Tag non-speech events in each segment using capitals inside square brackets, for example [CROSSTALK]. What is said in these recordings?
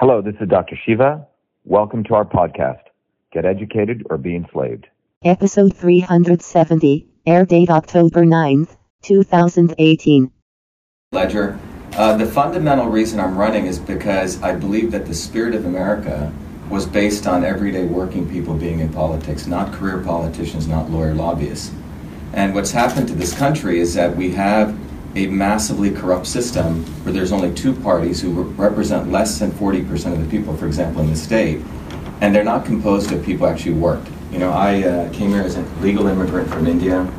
Hello, this is Dr. Shiva. Welcome to our podcast, Get Educated or Be Enslaved. Episode 370, air date October 9th, 2018. Ledger. Uh, the fundamental reason I'm running is because I believe that the spirit of America was based on everyday working people being in politics, not career politicians, not lawyer lobbyists. And what's happened to this country is that we have a massively corrupt system where there's only two parties who represent less than 40% of the people, for example, in the state, and they're not composed of people actually worked. You know, I uh, came here as a legal immigrant from India,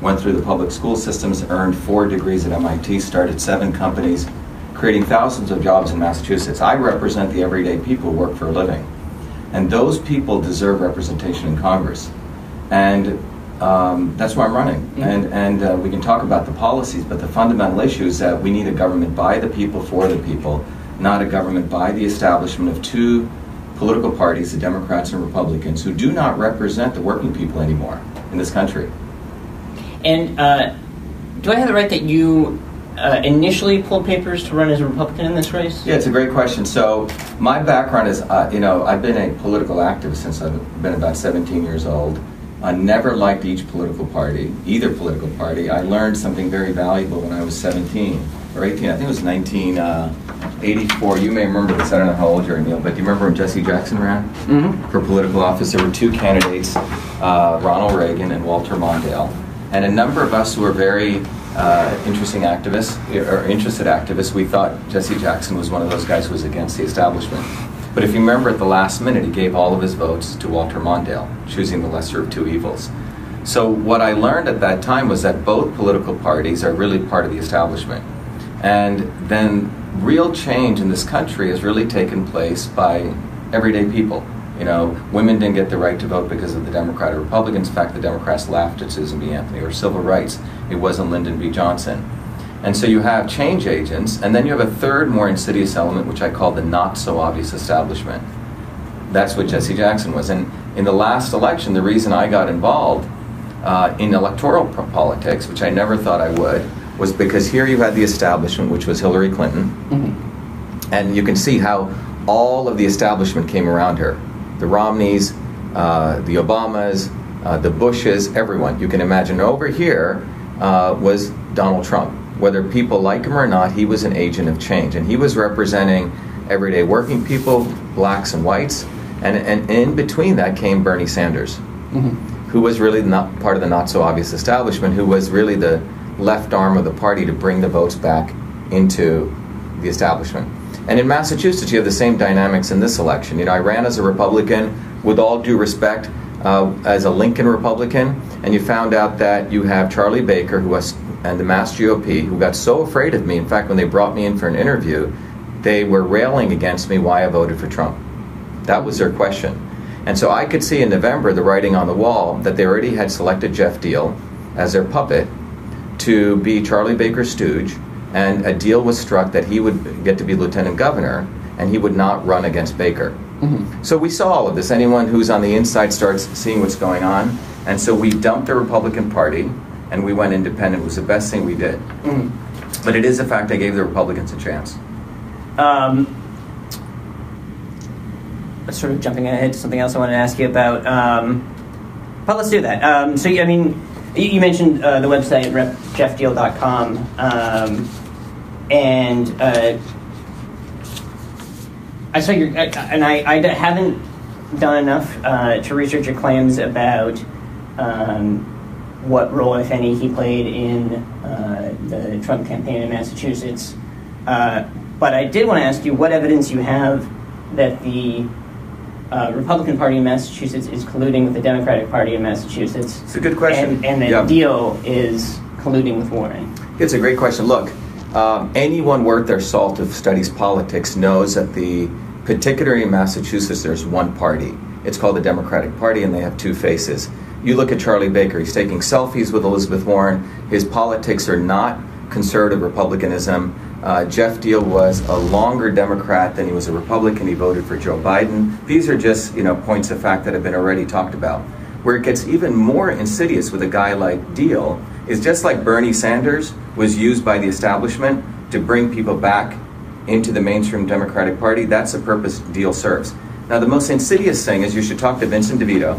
went through the public school systems, earned four degrees at MIT, started seven companies, creating thousands of jobs in Massachusetts. I represent the everyday people who work for a living. And those people deserve representation in Congress. And um, that's why I'm running. Mm-hmm. And, and uh, we can talk about the policies, but the fundamental issue is that we need a government by the people, for the people, not a government by the establishment of two political parties, the Democrats and Republicans, who do not represent the working people anymore in this country. And uh, do I have the right that you uh, initially pulled papers to run as a Republican in this race? Yeah, it's a great question. So my background is, uh, you know, I've been a political activist since I've been about 17 years old. I never liked each political party, either political party. I learned something very valuable when I was 17 or 18. I think it was 1984. Uh, you may remember this. I don't know how old you are, Neil, but do you remember when Jesse Jackson ran mm-hmm. for political office? There were two candidates, uh, Ronald Reagan and Walter Mondale. And a number of us who were very uh, interesting activists, or interested activists, we thought Jesse Jackson was one of those guys who was against the establishment. But if you remember at the last minute, he gave all of his votes to Walter Mondale, choosing the lesser of two evils. So what I learned at that time was that both political parties are really part of the establishment. And then real change in this country has really taken place by everyday people. You know, women didn't get the right to vote because of the Democrat or Republicans. In fact, the Democrats laughed at Susan B. Anthony or civil rights. It wasn't Lyndon B. Johnson. And so you have change agents, and then you have a third, more insidious element, which I call the not so obvious establishment. That's what Jesse Jackson was. And in the last election, the reason I got involved uh, in electoral politics, which I never thought I would, was because here you had the establishment, which was Hillary Clinton, mm-hmm. and you can see how all of the establishment came around her the Romneys, uh, the Obamas, uh, the Bushes, everyone. You can imagine over here uh, was Donald Trump whether people like him or not, he was an agent of change. And he was representing everyday working people, blacks and whites. And, and in between that came Bernie Sanders, mm-hmm. who was really not part of the not so obvious establishment, who was really the left arm of the party to bring the votes back into the establishment. And in Massachusetts, you have the same dynamics in this election. You know, I ran as a Republican, with all due respect, uh, as a Lincoln Republican, and you found out that you have Charlie Baker, who was and the Mass GOP, who got so afraid of me. In fact, when they brought me in for an interview, they were railing against me why I voted for Trump. That was their question. And so I could see in November the writing on the wall that they already had selected Geoff Diehl as their puppet to be Charlie Baker's stooge, and a deal was struck that he would get to be lieutenant governor and he would not run against Baker. Mm-hmm. So we saw all of this. Anyone who's on the inside starts seeing what's going on. And so we dumped the Republican Party and we went independent. Was the best thing we did. Mm. But it is a fact I gave the Republicans a chance. Um, sort of jumping ahead to something else I wanted to ask you about. Um, but let's do that. Um, so, I mean, you, mentioned uh, the website repgeoffdiehl.com, um, and uh, I saw your, and I, I haven't done enough uh, to research your claims about um, what role, if any, he played in uh, the Trump campaign in Massachusetts. Uh, but I did want to ask you what evidence you have that the uh, Republican Party in Massachusetts is colluding with the Democratic Party in Massachusetts. It's a good question. And, and that yeah. Diehl is colluding with Warren. It's a great question. Look, um, anyone worth their salt who studies politics knows that the, particularly in Massachusetts, there's one party. It's called the Democratic Party, and they have two faces. You look at Charlie Baker, he's taking selfies with Elizabeth Warren. His politics are not conservative republicanism. Uh, Geoff Diehl was a longer Democrat than he was a Republican. He voted for Joe Biden. These are just you know points of fact that have been already talked about. Where it gets even more insidious with a guy like Diehl is just like Bernie Sanders was used by the establishment to bring people back into the mainstream Democratic Party, that's the purpose Diehl serves. Now, the most insidious thing is you should talk to Vincent DeVito.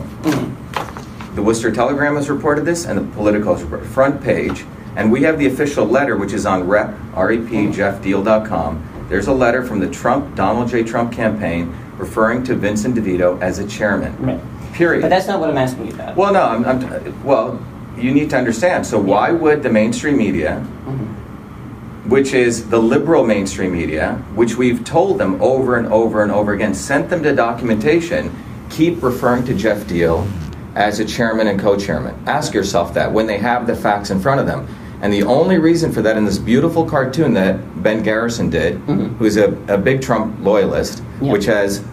The Worcester Telegram has reported this, and the Politico has reported front page. And we have the official letter, which is on rep, rep, geoffdiehl.com. There's a letter from the Trump, Donald J. Trump campaign referring to Vincent DeVito as a chairman. Right. Period. But that's not what I'm asking you about. Well, no, I'm, I'm, well, you need to understand. So, why would the mainstream media, mm-hmm. which is the liberal mainstream media, which we've told them over and over and over again, sent them to documentation, keep referring to Geoff Diehl as a chairman and co chairman? Ask yourself that when they have the facts in front of them. And the only reason for that in this beautiful cartoon that Ben Garrison did, mm-hmm. who's a, a big Trump loyalist, Yeah. which has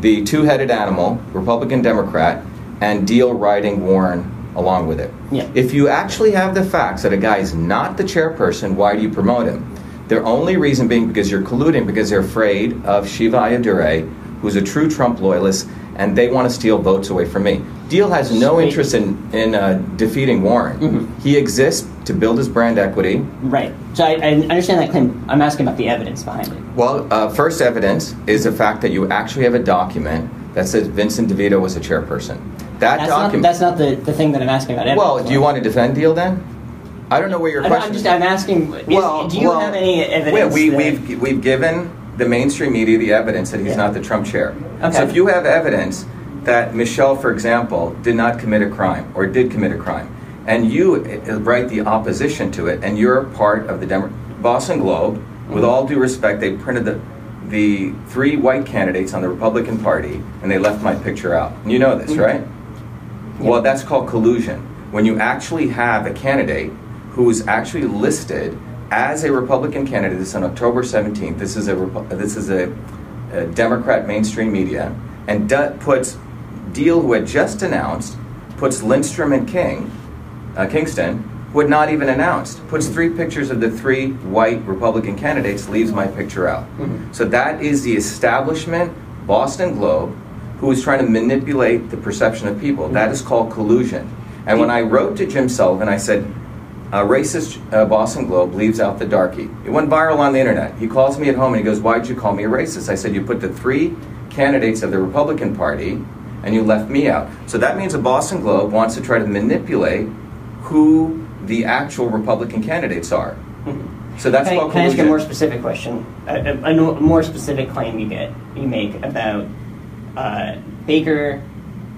the two headed animal, Republican Democrat, and Diehl riding Warren along with it. Yeah. If you actually have the facts that a guy is not the chairperson, why do you promote him? Their only reason being because you're colluding because they're afraid of Shiva Ayyadurai, who's a true Trump loyalist, and they want to steal votes away from me. Diehl has no Sweet. interest in, in uh, defeating Warren. Mm-hmm. He exists to build his brand equity. Right. So I, I understand that claim. I'm asking about the evidence behind it. Well, uh, first evidence is the fact that you actually have a document that says Vincent DeVito was a chairperson. That That's not, document. that's not the, the thing that I'm asking about. well, do you want to defend Diehl then? I don't know where your I, question. am just I'm asking. Is, do you well, have any evidence? well, we, that- we've we've given the mainstream media the evidence that he's Yeah. not the Trump chair. Okay. So if you have evidence that Michelle, for example, did not commit a crime or did commit a crime, and you uh, write the opposition to it, and you're part of the Demo- Boston Globe, with Mm-hmm. all due respect, they printed the the three white candidates on the Republican Party, and they left my picture out. You know this, Mhm. right? Well, that's called collusion. When you actually have a candidate who is actually listed as a Republican candidate, this is on October 17th. This is a this is a, a Democrat mainstream media, and du- puts Diehl, who had just announced, puts Lindstrom and King, uh, Kingston, who had not even announced, puts three pictures of the three white Republican candidates, leaves my picture out. So that is the establishment, Boston Globe, who is trying to manipulate the perception of people. That is called collusion. And when I wrote to Jim Sullivan, I said, a racist uh, Boston Globe leaves out the darky. It went viral on the internet. He calls me at home and he goes, Why'd you call me a racist? I said, You put the three candidates of the Republican Party and you left me out. So that means a Boston Globe wants to try to manipulate who the actual Republican candidates are. So that's Can I, can I ask a more specific question? A, a, a more specific claim you get you make about uh, Baker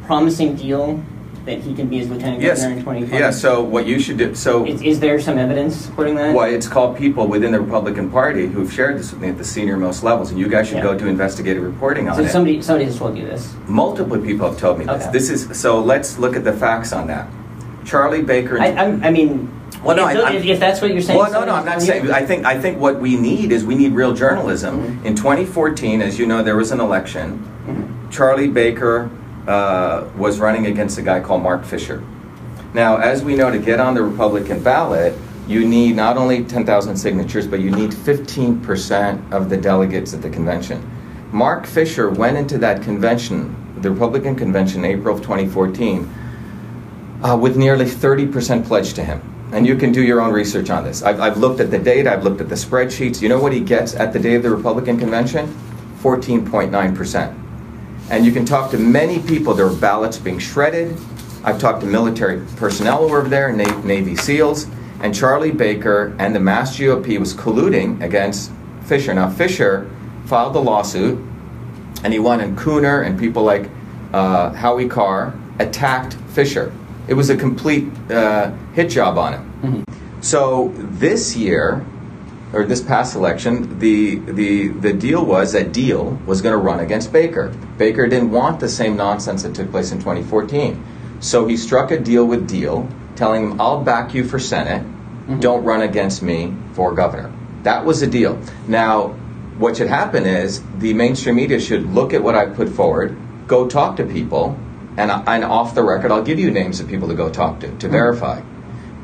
promising Diehl that he can be his lieutenant yes. governor in 2020. Yeah, so what you should do, so Is, is there some evidence supporting that? Well, it's called people within the Republican Party who've shared this with me at the senior most levels, and you guys should Yeah. go do investigative reporting on So it. somebody somebody has told you this. Multiple people have told me this. Okay. This is so. Let's look at the facts on that. Charlie Baker. I, I'm, I mean, Well, no, if, I- if, if that's what you're saying. well, no, no, I'm not saying. I think I think what we need is we need real journalism. Mm-hmm. In 2014, as you know, there was an election. Mm-hmm. Charlie Baker uh, was running against a guy called Mark Fisher. Now, as we know, to get on the Republican ballot, you need not only 10,000 signatures, but you need 15% of the delegates at the convention. Mark Fisher went into that convention, the Republican convention, April of 2014, uh, with nearly 30% pledged to him. And you can do your own research on this. I've, I've looked at the data, I've looked at the spreadsheets. You know what he gets at the day of the Republican convention? 14.9%. And you can talk to many people. There are ballots being shredded. I've talked to military personnel over there, Navy SEALs, and Charlie Baker and the Mass GOP was colluding against Fisher. Now, Fisher filed the lawsuit, and he won, and Kuhner and people like uh, Howie Carr attacked Fisher. It was a complete uh, hit job on him. So this year, or this past election, the the the deal was that Diehl was going to run against Baker. Baker didn't want the same nonsense that took place in 2014, so he struck a deal with Diehl, telling him, "I'll back you for Senate. Mm-hmm. Don't run against me for governor." That was the deal. Now, what should happen is the mainstream media should look at what I put forward, go talk to people, and, and off the record, I'll give you names of people to go talk to to mm-hmm. verify.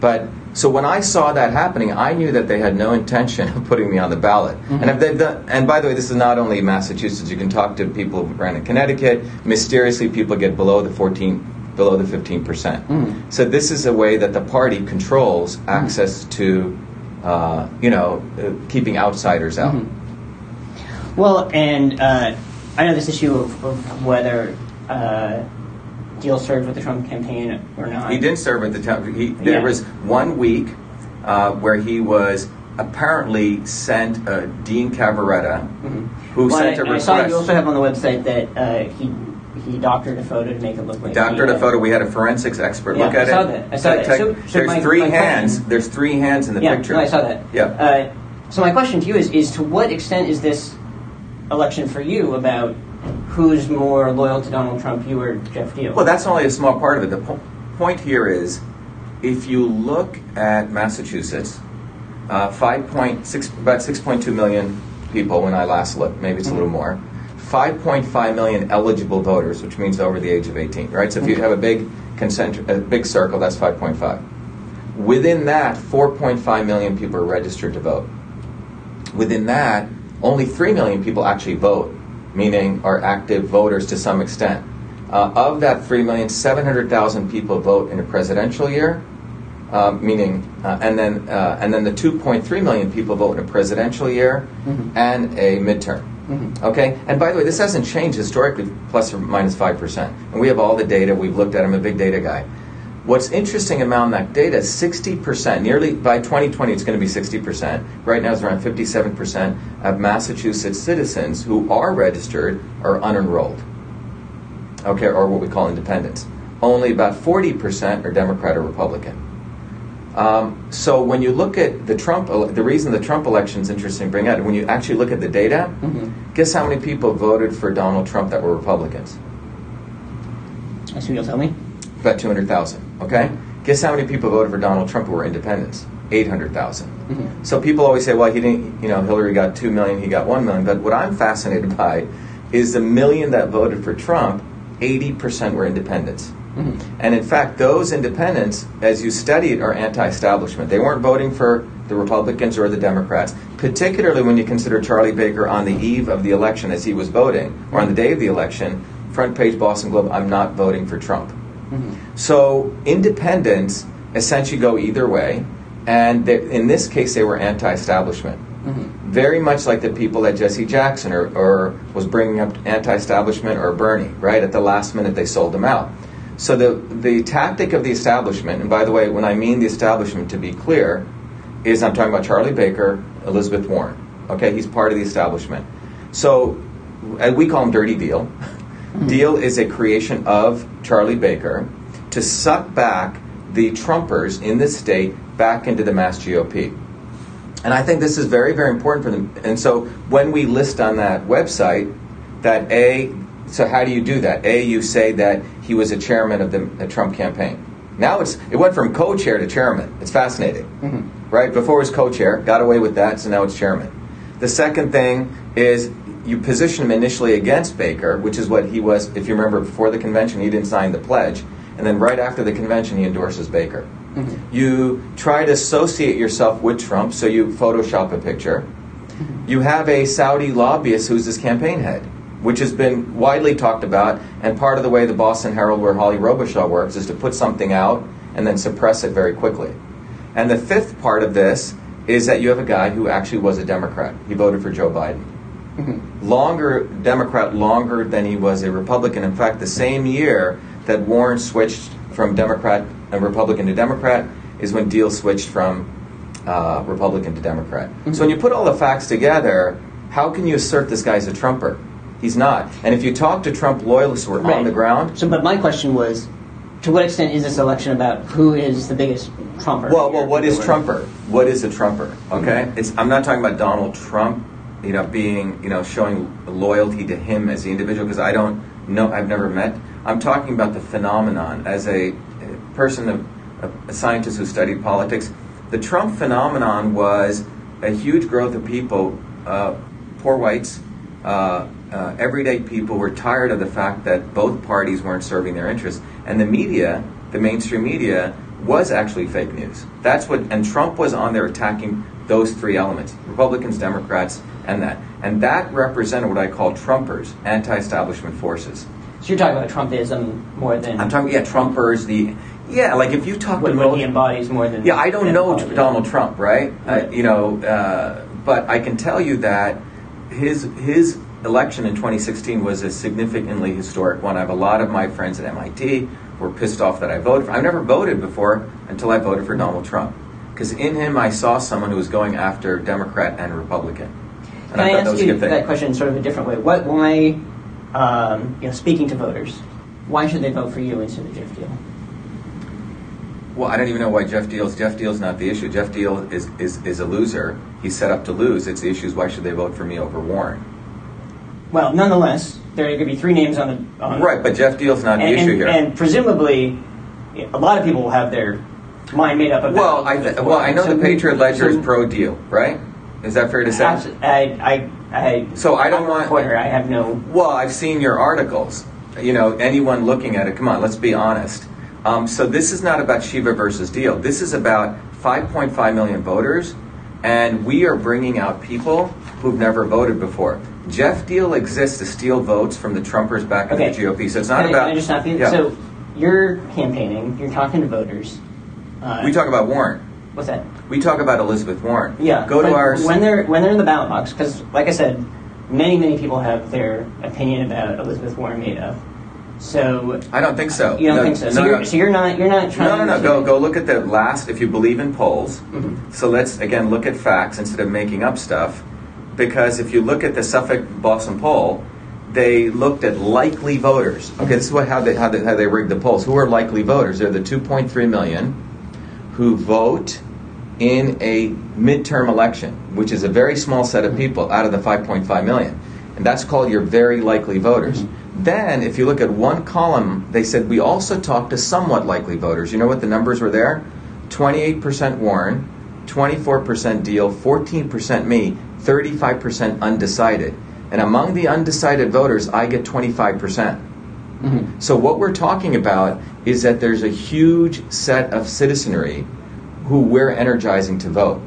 But so when I saw that happening, I knew that they had no intention of putting me on the ballot. And if they've done, and by the way, this is not only Massachusetts. You can talk to people who ran in Connecticut. Mysteriously, people get below the 14, below the 15 percent. So this is a way that the party controls access to, uh, you know, uh, keeping outsiders out. Well, and uh, I know this issue of, of whether Diehl served with the Trump campaign or not. He didn't serve with the Trump. He, there Yeah. was one week uh, where he was apparently sent uh, Dean Cavaretta, who Mm-hmm. Well, sent a I, I request. saw you also have on the website that uh, he he doctored a photo to make it look like Doctored a photo. We had a forensics expert Yeah, look at I saw it. that. I saw that. So- so there's my- three my hands. question- There's three hands in the yeah, picture. no, I saw that. Yeah. Uh, so my question to you is: is to what extent is this election for you about who's more loyal to Donald Trump, you or Geoff Diehl? Well, that's only a small part of it. The po- point here is, if you look at Massachusetts, uh, five point six, about six point two million people when I last looked. Maybe it's a little more. Five point five million eligible voters, which means over the age of eighteen. Right. So if you have a big concentric, a big circle, that's five point five. Within that, four point five million people are registered to vote. Within that, only 3 million people actually vote, meaning are active voters to some extent. Uh, of that 3 million, 700,000 people vote in a presidential year, uh, meaning, uh, and then uh, and then the 2.3 million people vote in a presidential year and a midterm. Okay, and by the way, this hasn't changed historically, plus or minus five percent. And we have all the data. We've looked at. I'm a big data guy. What's interesting about that data, 60%, nearly by 2020, it's going to be 60%. Right now, it's around 57% of Massachusetts citizens who are registered are unenrolled, okay, or what we call independents. Only about 40% are Democrat or Republican. Um, so when you look at the Trump, the reason the Trump election is interesting to bring out, when you actually look at the data, guess how many people voted for Donald Trump that were Republicans? I assume you'll tell me. About 200,000, okay? Guess how many people voted for Donald Trump who were independents? 800,000. Mm-hmm. So people always say, well, he didn't, you know, Hillary got 2 million, he got 1 million. But what I'm fascinated by is the million that voted for Trump, 80% were independents. Mm-hmm. And in fact, those independents, as you study it, are anti establishment. They weren't voting for the Republicans or the Democrats, particularly when you consider Charlie Baker on the eve of the election as he was voting, or on the day of the election, front page Boston Globe, I'm not voting for Trump. So independents essentially go either way, and they- in this case, they were anti-establishment. Very much like the people that Jesse Jackson or, or was bringing up anti-establishment or Bernie, right? At the last minute, they sold them out. So the the tactic of the establishment, and by the way, when I mean the establishment, to be clear, is I'm talking about Charlie Baker, Elizabeth Warren. Okay, he's part of the establishment. So uh, we call him Dirty Deal. [LAUGHS] Diehl is a creation of Charlie Baker to suck back the Trumpers in this state back into the Mass GOP. And I think this is very, very important for them. And so when we list on that website that A, so how do you do that? A, you say that he was a chairman of the, the Trump campaign. Now it's it went from co-chair to chairman. It's fascinating, mm-hmm. right? Before it was co-chair, got away with that, so now it's chairman. The second thing is you position him initially against Baker, which is what he was. If you remember, before the convention, he didn't sign the pledge, and then right after the convention, he endorses Baker. Mm-hmm. You try to associate yourself with Trump, so you Photoshop a picture. Mm-hmm. You have a Saudi lobbyist who's his campaign head, which has been widely talked about. And part of the way the Boston Herald, where Holly Robichaud works, is to put something out and then suppress it very quickly. And the fifth part of this is that you have a guy who actually was a Democrat. He voted for Joe Biden. Mm-hmm. Longer Democrat, longer than he was a Republican. In fact, the same year that Warren switched from Democrat and Republican to Democrat is when Diehl switched from uh, Republican to Democrat. Mm-hmm. So when you put all the facts together, how can you assert this guy's a Trumper? He's not. And if you talk to Trump loyalists who are on the ground, So, but my question was, to what extent is this election about who is the biggest Trumper? Well, well, what is Or- Trumper? What is a Trumper? Okay, mm-hmm. it's, I'm not talking about Donald Trump, you know, being, you know, showing loyalty to him as the individual because I don't know, I've never met. I'm talking about the phenomenon as a, person, of, a scientist who studied politics. The Trump phenomenon was a huge growth of people, uh, poor whites, uh, uh, everyday people were tired of the fact that both parties weren't serving their interests, and the media, the mainstream media, was actually fake news. That's what, and Trump was on there attacking those three elements: Republicans, Democrats, and that, and that represented what I call Trumpers, anti-establishment forces. So you're talking about Trumpism more than I'm talking, yeah, Trumpers. The yeah, like if you talk what, to what he embodies more than. yeah, I don't know politics. Donald Trump, right? Uh, Right. you know, uh, but I can tell you that his his election in 2016 was a significantly historic one. I have a lot of my friends at MIT were pissed off that I voted. For, I've never voted before until I voted for Donald Trump, because in him I saw someone who was going after Democrat and Republican. And Can I, thought ask that you good thing. that question in sort of a different way? What, why, um, you know, speaking to voters, why should they vote for you instead of Geoff Diehl? Well, I don't even know why Geoff Diehl's Geoff Diehl's not the issue. Geoff Diehl is, is, is a loser. He's set up to lose. It's the issue is why should they vote for me over Warren? Well, nonetheless, there are going to be three names on the on Right, but Geoff Diehl's not the issue and, here. and presumably, a lot of people will have their made up well, I th- well I know So- the Patriot Ledger so- is pro deal, right? Is that fair to say? I, I, I, So I don't want-. I have no. Well, I've seen your articles. You know, anyone looking at it, come on, let's be honest. Um, so this is not about Shiva versus Diehl. This is about 5.5 million voters, and we are bringing out people who've never voted before. Geoff Diehl exists to steal votes from the Trumpers back in Okay. the GOP. So it's not Can I- about. Can I just stop you? Yeah. So you're campaigning. You're talking to voters. Uh, we talk about Warren. What's that? We talk about Elizabeth Warren. Yeah. Go to our. when they're when they're in the ballot box because, like I said, many many people have their opinion about Elizabeth Warren made up. So I don't think so. you don't No, think so? no, So, no. you're, so you're not you're not trying. No, no, no. to- Go, go look at the last. If you believe in polls, Mm-hmm. so let's again look at facts instead of making up stuff. Because if you look at the Suffolk Boston poll, they looked at likely voters. Okay, this is what how they how they, how they rigged the polls. Who are likely voters? They're the 2.3 million who vote in a midterm election, which is a very small set of mm-hmm. people out of the 5.5 million. And that's called your very likely voters. Mm-hmm. Then, if you look at one column, they said we also talked to somewhat likely voters. You know what the numbers were there? 28% Warren, 24% Diehl, 14% me, 35% undecided. And among the undecided voters, I get 25%. So what we're talking about is that there's a huge set of citizenry who we're energizing to vote,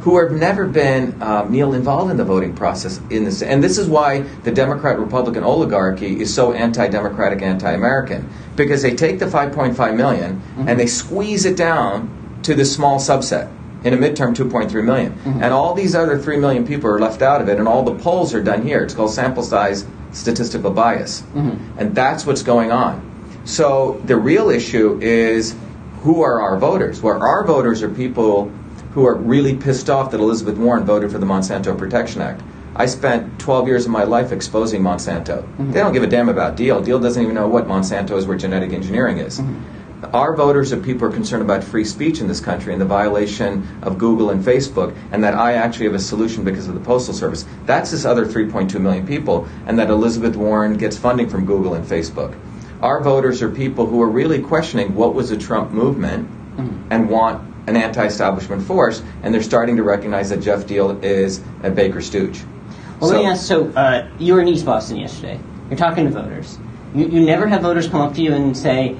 who have never been um, Neil involved in the voting process in this, and this is why the Democrat Republican oligarchy is so anti-democratic, anti-American, because they take the 5.5 million and they squeeze it down to this small subset. In a midterm, 2.3 million. And all these other 3 million people are left out of it, and all the polls are done here. It's called sample size statistical bias. Mm-hmm. And that's what's going on. So the real issue is who are our voters? Well, our voters are people who are really pissed off that Elizabeth Warren voted for the Monsanto Protection Act. I spent 12 years of my life exposing Monsanto. Mm-hmm. They don't give a damn about Diehl. Diehl doesn't even know what Monsanto is, where genetic engineering is. Mm-hmm. Our voters are people who are concerned about free speech in this country and the violation of Google and Facebook, and that I actually have a solution because of the Postal Service. That's this other 3.2 million people, and that Elizabeth Warren gets funding from Google and Facebook. Our voters are people who are really questioning what was the Trump movement and want an anti-establishment force, and they're starting to recognize that Geoff Diehl is a Baker Stooge. Well, So- let me ask. So uh, you were in East Boston yesterday. You're talking to voters. You, you never have voters come up to you and say,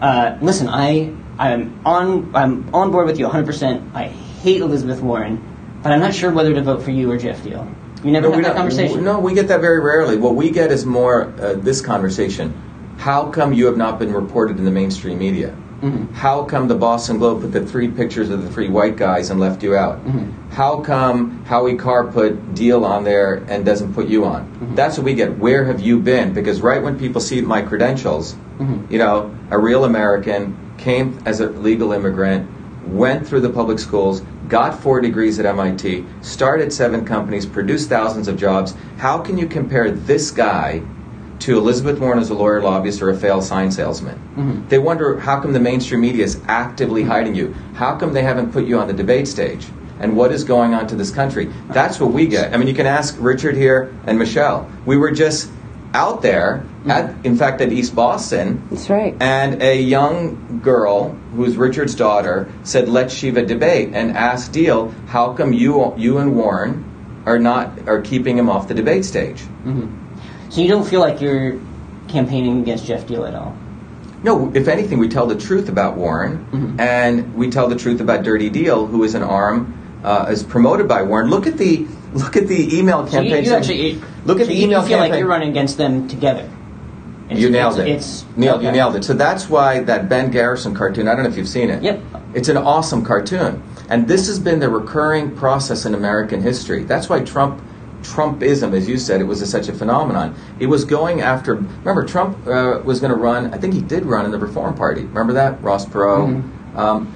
uh, "Listen, I I'm on I'm on board with you 100. percent I hate Elizabeth Warren, but I'm not sure whether to vote for you or Geoff Diehl." You never No, we that don't- conversation. No, we get that very rarely. What we get is more uh, this conversation. How come you have not been reported in the mainstream media? Mm-hmm. How come the Boston Globe put the three pictures of the three white guys and left you out? Mm-hmm. How come Howie Carr put Diehl on there and doesn't put you on? Mm-hmm. That's what we get. Where have you been? Because right when people see my credentials, Mm-hmm. you know, a real American came as a legal immigrant, went through the public schools, got four degrees at MIT, started seven companies, produced thousands of jobs. How can you compare this guy to Elizabeth Warren as a lawyer, lobbyist, or a failed sign salesman? They wonder how come the mainstream media is actively hiding you? How come they haven't put you on the debate stage? And what is going on to this country? That's what we get. I mean, you can ask Richard here and Michelle. We were just out there, at, in fact, at East Boston, That's right. and a young girl, who's Richard's daughter, said, "Let Shiva debate," and asked Diehl, "How come you, you and Warren are not are keeping him off the debate stage?" So you don't feel like you're campaigning against Geoff Diehl at all. No, if anything, we tell the truth about Warren, and we tell the truth about Dirty Deal, who is an arm, uh, is promoted by Warren. Look at the look at the email campaign. So you, campaign. you actually look at so the you, email you feel campaign. like you're running against them together. It's- you nailed it. It's Neil, okay. you nailed it. So that's why that Ben Garrison cartoon. I don't know if you've seen it. Yep. It's an awesome cartoon, and this has been the recurring process in American history. That's why Trump Trumpism, as you said, it was a, such a phenomenon. It was going after. Remember, Trump uh, was going to run. I think he did run in the Reform Party. Remember that Ross Perot. Um,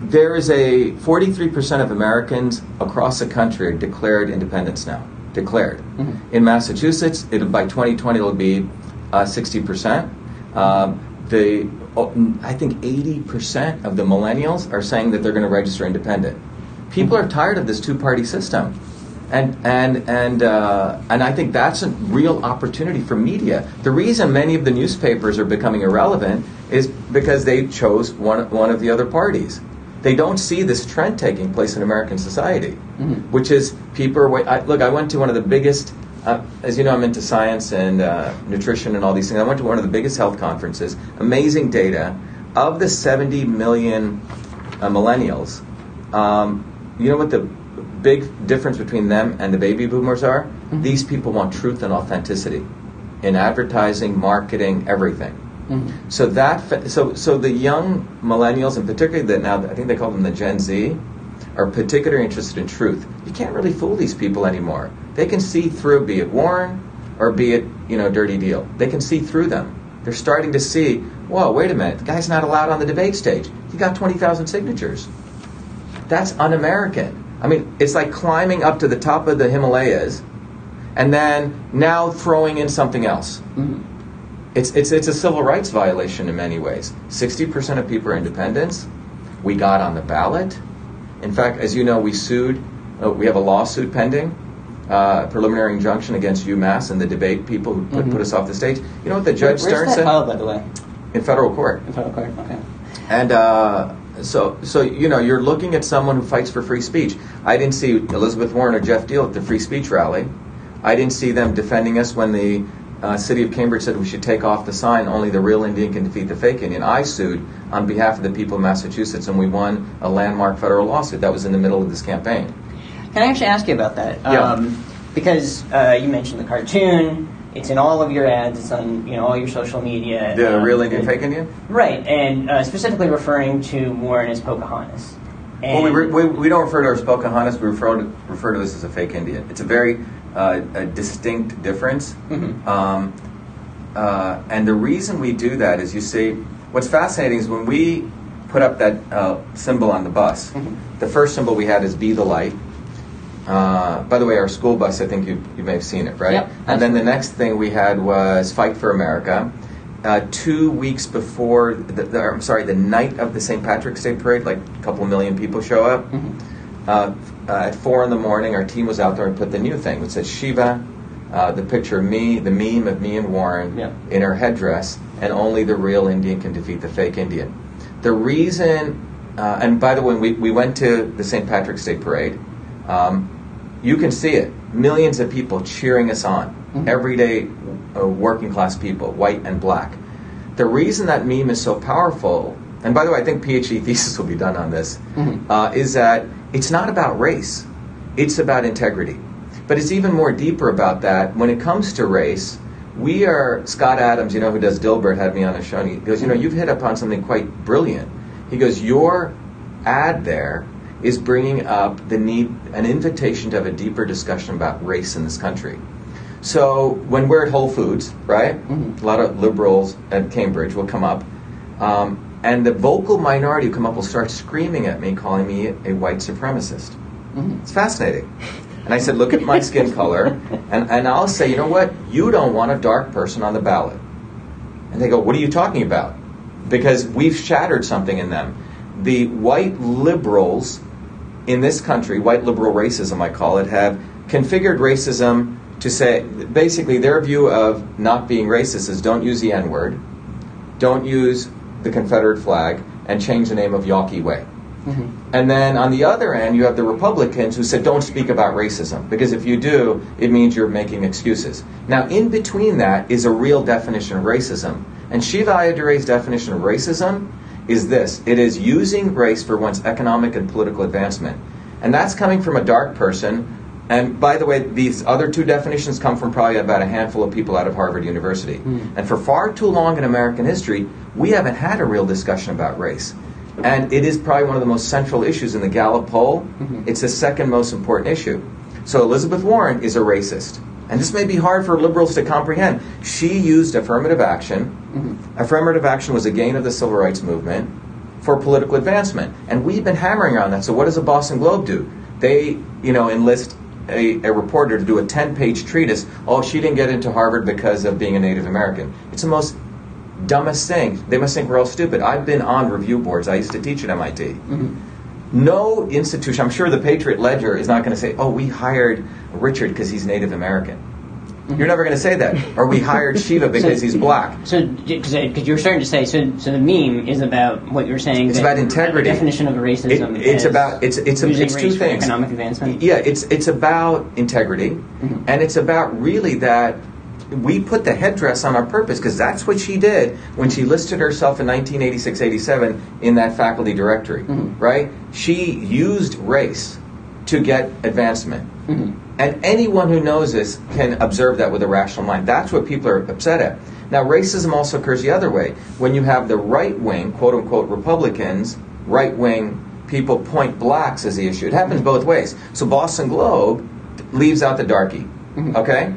there is a 43% of Americans across the country declared independence now. Declared. In Massachusetts, it, by 2020 it'll be uh, 60%. Um, the oh, I think 80% of the millennials are saying that they're going to register independent. People are tired of this two-party system. And and and uh, and I think that's a real opportunity for media. The reason many of the newspapers are becoming irrelevant is because they chose one one of the other parties. They don't see this trend taking place in American society, which is people are. I, look, I went to one of the biggest. Uh, as you know, I'm into science and uh, nutrition and all these things. I went to one of the biggest health conferences. Amazing data. Of the 70 million uh, millennials, um, you know what the big difference between them and the baby boomers are? These people want truth and authenticity in advertising, marketing, everything. So that so so the young millennials, and particularly the now I think they call them the Gen Z, are particularly interested in truth. You can't really fool these people anymore. They can see through, be it Warren or be it you know Dirty Deal. They can see through them. They're starting to see. Whoa, wait a minute! The guy's not allowed on the debate stage. He got twenty thousand signatures. That's un-American. I mean, it's like climbing up to the top of the Himalayas, and then now throwing in something else. Mm-hmm. It's, it's, it's a civil rights violation in many ways. 60% of people are independents. We got on the ballot. In fact, as you know, we sued, uh, we have a lawsuit pending, uh, preliminary injunction against UMass and the debate people who put, put us off the stage. You know what the Judge Where's Stern that said? filed, by the way? In federal court. In federal court. Okay. And uh, so, so you know, you're looking at someone who fights for free speech. I didn't see Elizabeth Warren or Geoff Diehl at the free speech rally. I didn't see them defending us when the uh, city of Cambridge said we should take off the sign "Only the real Indian can defeat the fake Indian." I sued on behalf of the people of Massachusetts, and we won a landmark federal lawsuit. That was in the middle of this campaign. Can I actually ask you about that? Yeah. Um, because uh, you mentioned the cartoon. It's in all of your ads. It's on you know all your social media. The um, real Indian, and- fake Indian. Right, and uh, specifically referring to Warren as Pocahontas. Well, we, re- we, we don't refer to her as Pocahontas. We refer to, refer to this as a fake Indian. It's a very uh, a distinct difference. Mhm. Um, uh, and the reason we do that is, you see, what's fascinating is when we put up that uh, symbol on the bus. Mhm. The first symbol we had is "Be the Light." Uh, by the way, our school bus, I think you, you may have seen it, right? Yep, and then the next thing we had was "Fight for America." Uh, two weeks before, the, the, I'm sorry, the night of the St. Patrick's Day parade, like a couple million people show up. Mhm. Uh, at four in the morning, our team was out there and put the new thing, It says Shiva, uh, the picture of me, the meme of me and Warren Yeah. in her headdress, and only the real Indian can defeat the fake Indian. The reason, uh, and by the way, we, we went to the St. Patrick's Day parade. Um, you can see it. Millions of people cheering us on. Mhm. Everyday uh, working class people, white and black. The reason that meme is so powerful, and by the way, I think PhD thesis will be done on this, Mhm. uh, is that it's not about race, it's about integrity. But it's even more deeper about that. When it comes to race, we are, Scott Adams, you know, who does Dilbert, had me on a show, and he goes, You know, you've hit upon something quite brilliant. He goes, Your ad there is bringing up the need, an invitation to have a deeper discussion about race in this country. So when we're at Whole Foods, right, Mhm. a lot of liberals at Cambridge will come up, um, and the vocal minority who come up will start screaming at me, calling me a white supremacist. Mhm. It's fascinating. And I said, look at my skin color, and, and I'll say, you know what? You don't want a dark person on the ballot. And they go, what are you talking about? Because we've shattered something in them. The white liberals in this country, white liberal racism, I call it, have configured racism to say basically their view of not being racist is don't use the N word, don't use the Confederate flag, and change the name of Yawkey Way. Mhm. And then on the other end, you have the Republicans who said, don't speak about racism, because if you do, it means you're making excuses. Now, in between that is a real definition of racism. And Shiva Ayyadurai's definition of racism is this it is using race for one's economic and political advancement. And that's coming from a dark person. And by the way, these other two definitions come from probably about a handful of people out of Harvard University. And for far too long in American history, we haven't had a real discussion about race. And it is probably one of the most central issues in the Gallup poll. Mhm. It's the second most important issue. So Elizabeth Warren is a racist. And this may be hard for liberals to comprehend. She used affirmative action. Mm-hmm. Affirmative action was a gain of the civil rights movement for political advancement. And we've been hammering on that. So what does the Boston Globe do? They, you know, enlist a, a reporter to do a 10-page treatise. Oh, she didn't get into Harvard because of being a Native American. It's the most dumbest thing. They must think we're all stupid. I've been on review boards. I used to teach at MIT. Mm-hmm. No institution, I'm sure the Patriot Ledger is not going to say, oh, we hired Richard because he's Native American. Mm-hmm. You're never going to say that. Or we hired Shiva [LAUGHS] because he's black. So, because uh, you're starting to say, so, so the meme is about what you're saying. It's about integrity. The definition of racism. It- it's about- it's- it's a- it's two things. Economic advancement. Yeah, it's it's about integrity, mm-hmm. and it's about really that we put the headdress on our purpose because that's what she did when she listed herself in 1986-87 in that faculty directory, mm-hmm. right? She used race to get advancement. Mm-hmm. And anyone who knows this can observe that with a rational mind. That's what people are upset at. Now, racism also occurs the other way. When you have the right wing, quote unquote, Republicans, right wing people point blacks as the issue. It happens both ways. So, Boston Globe leaves out the darky, mm-hmm. okay?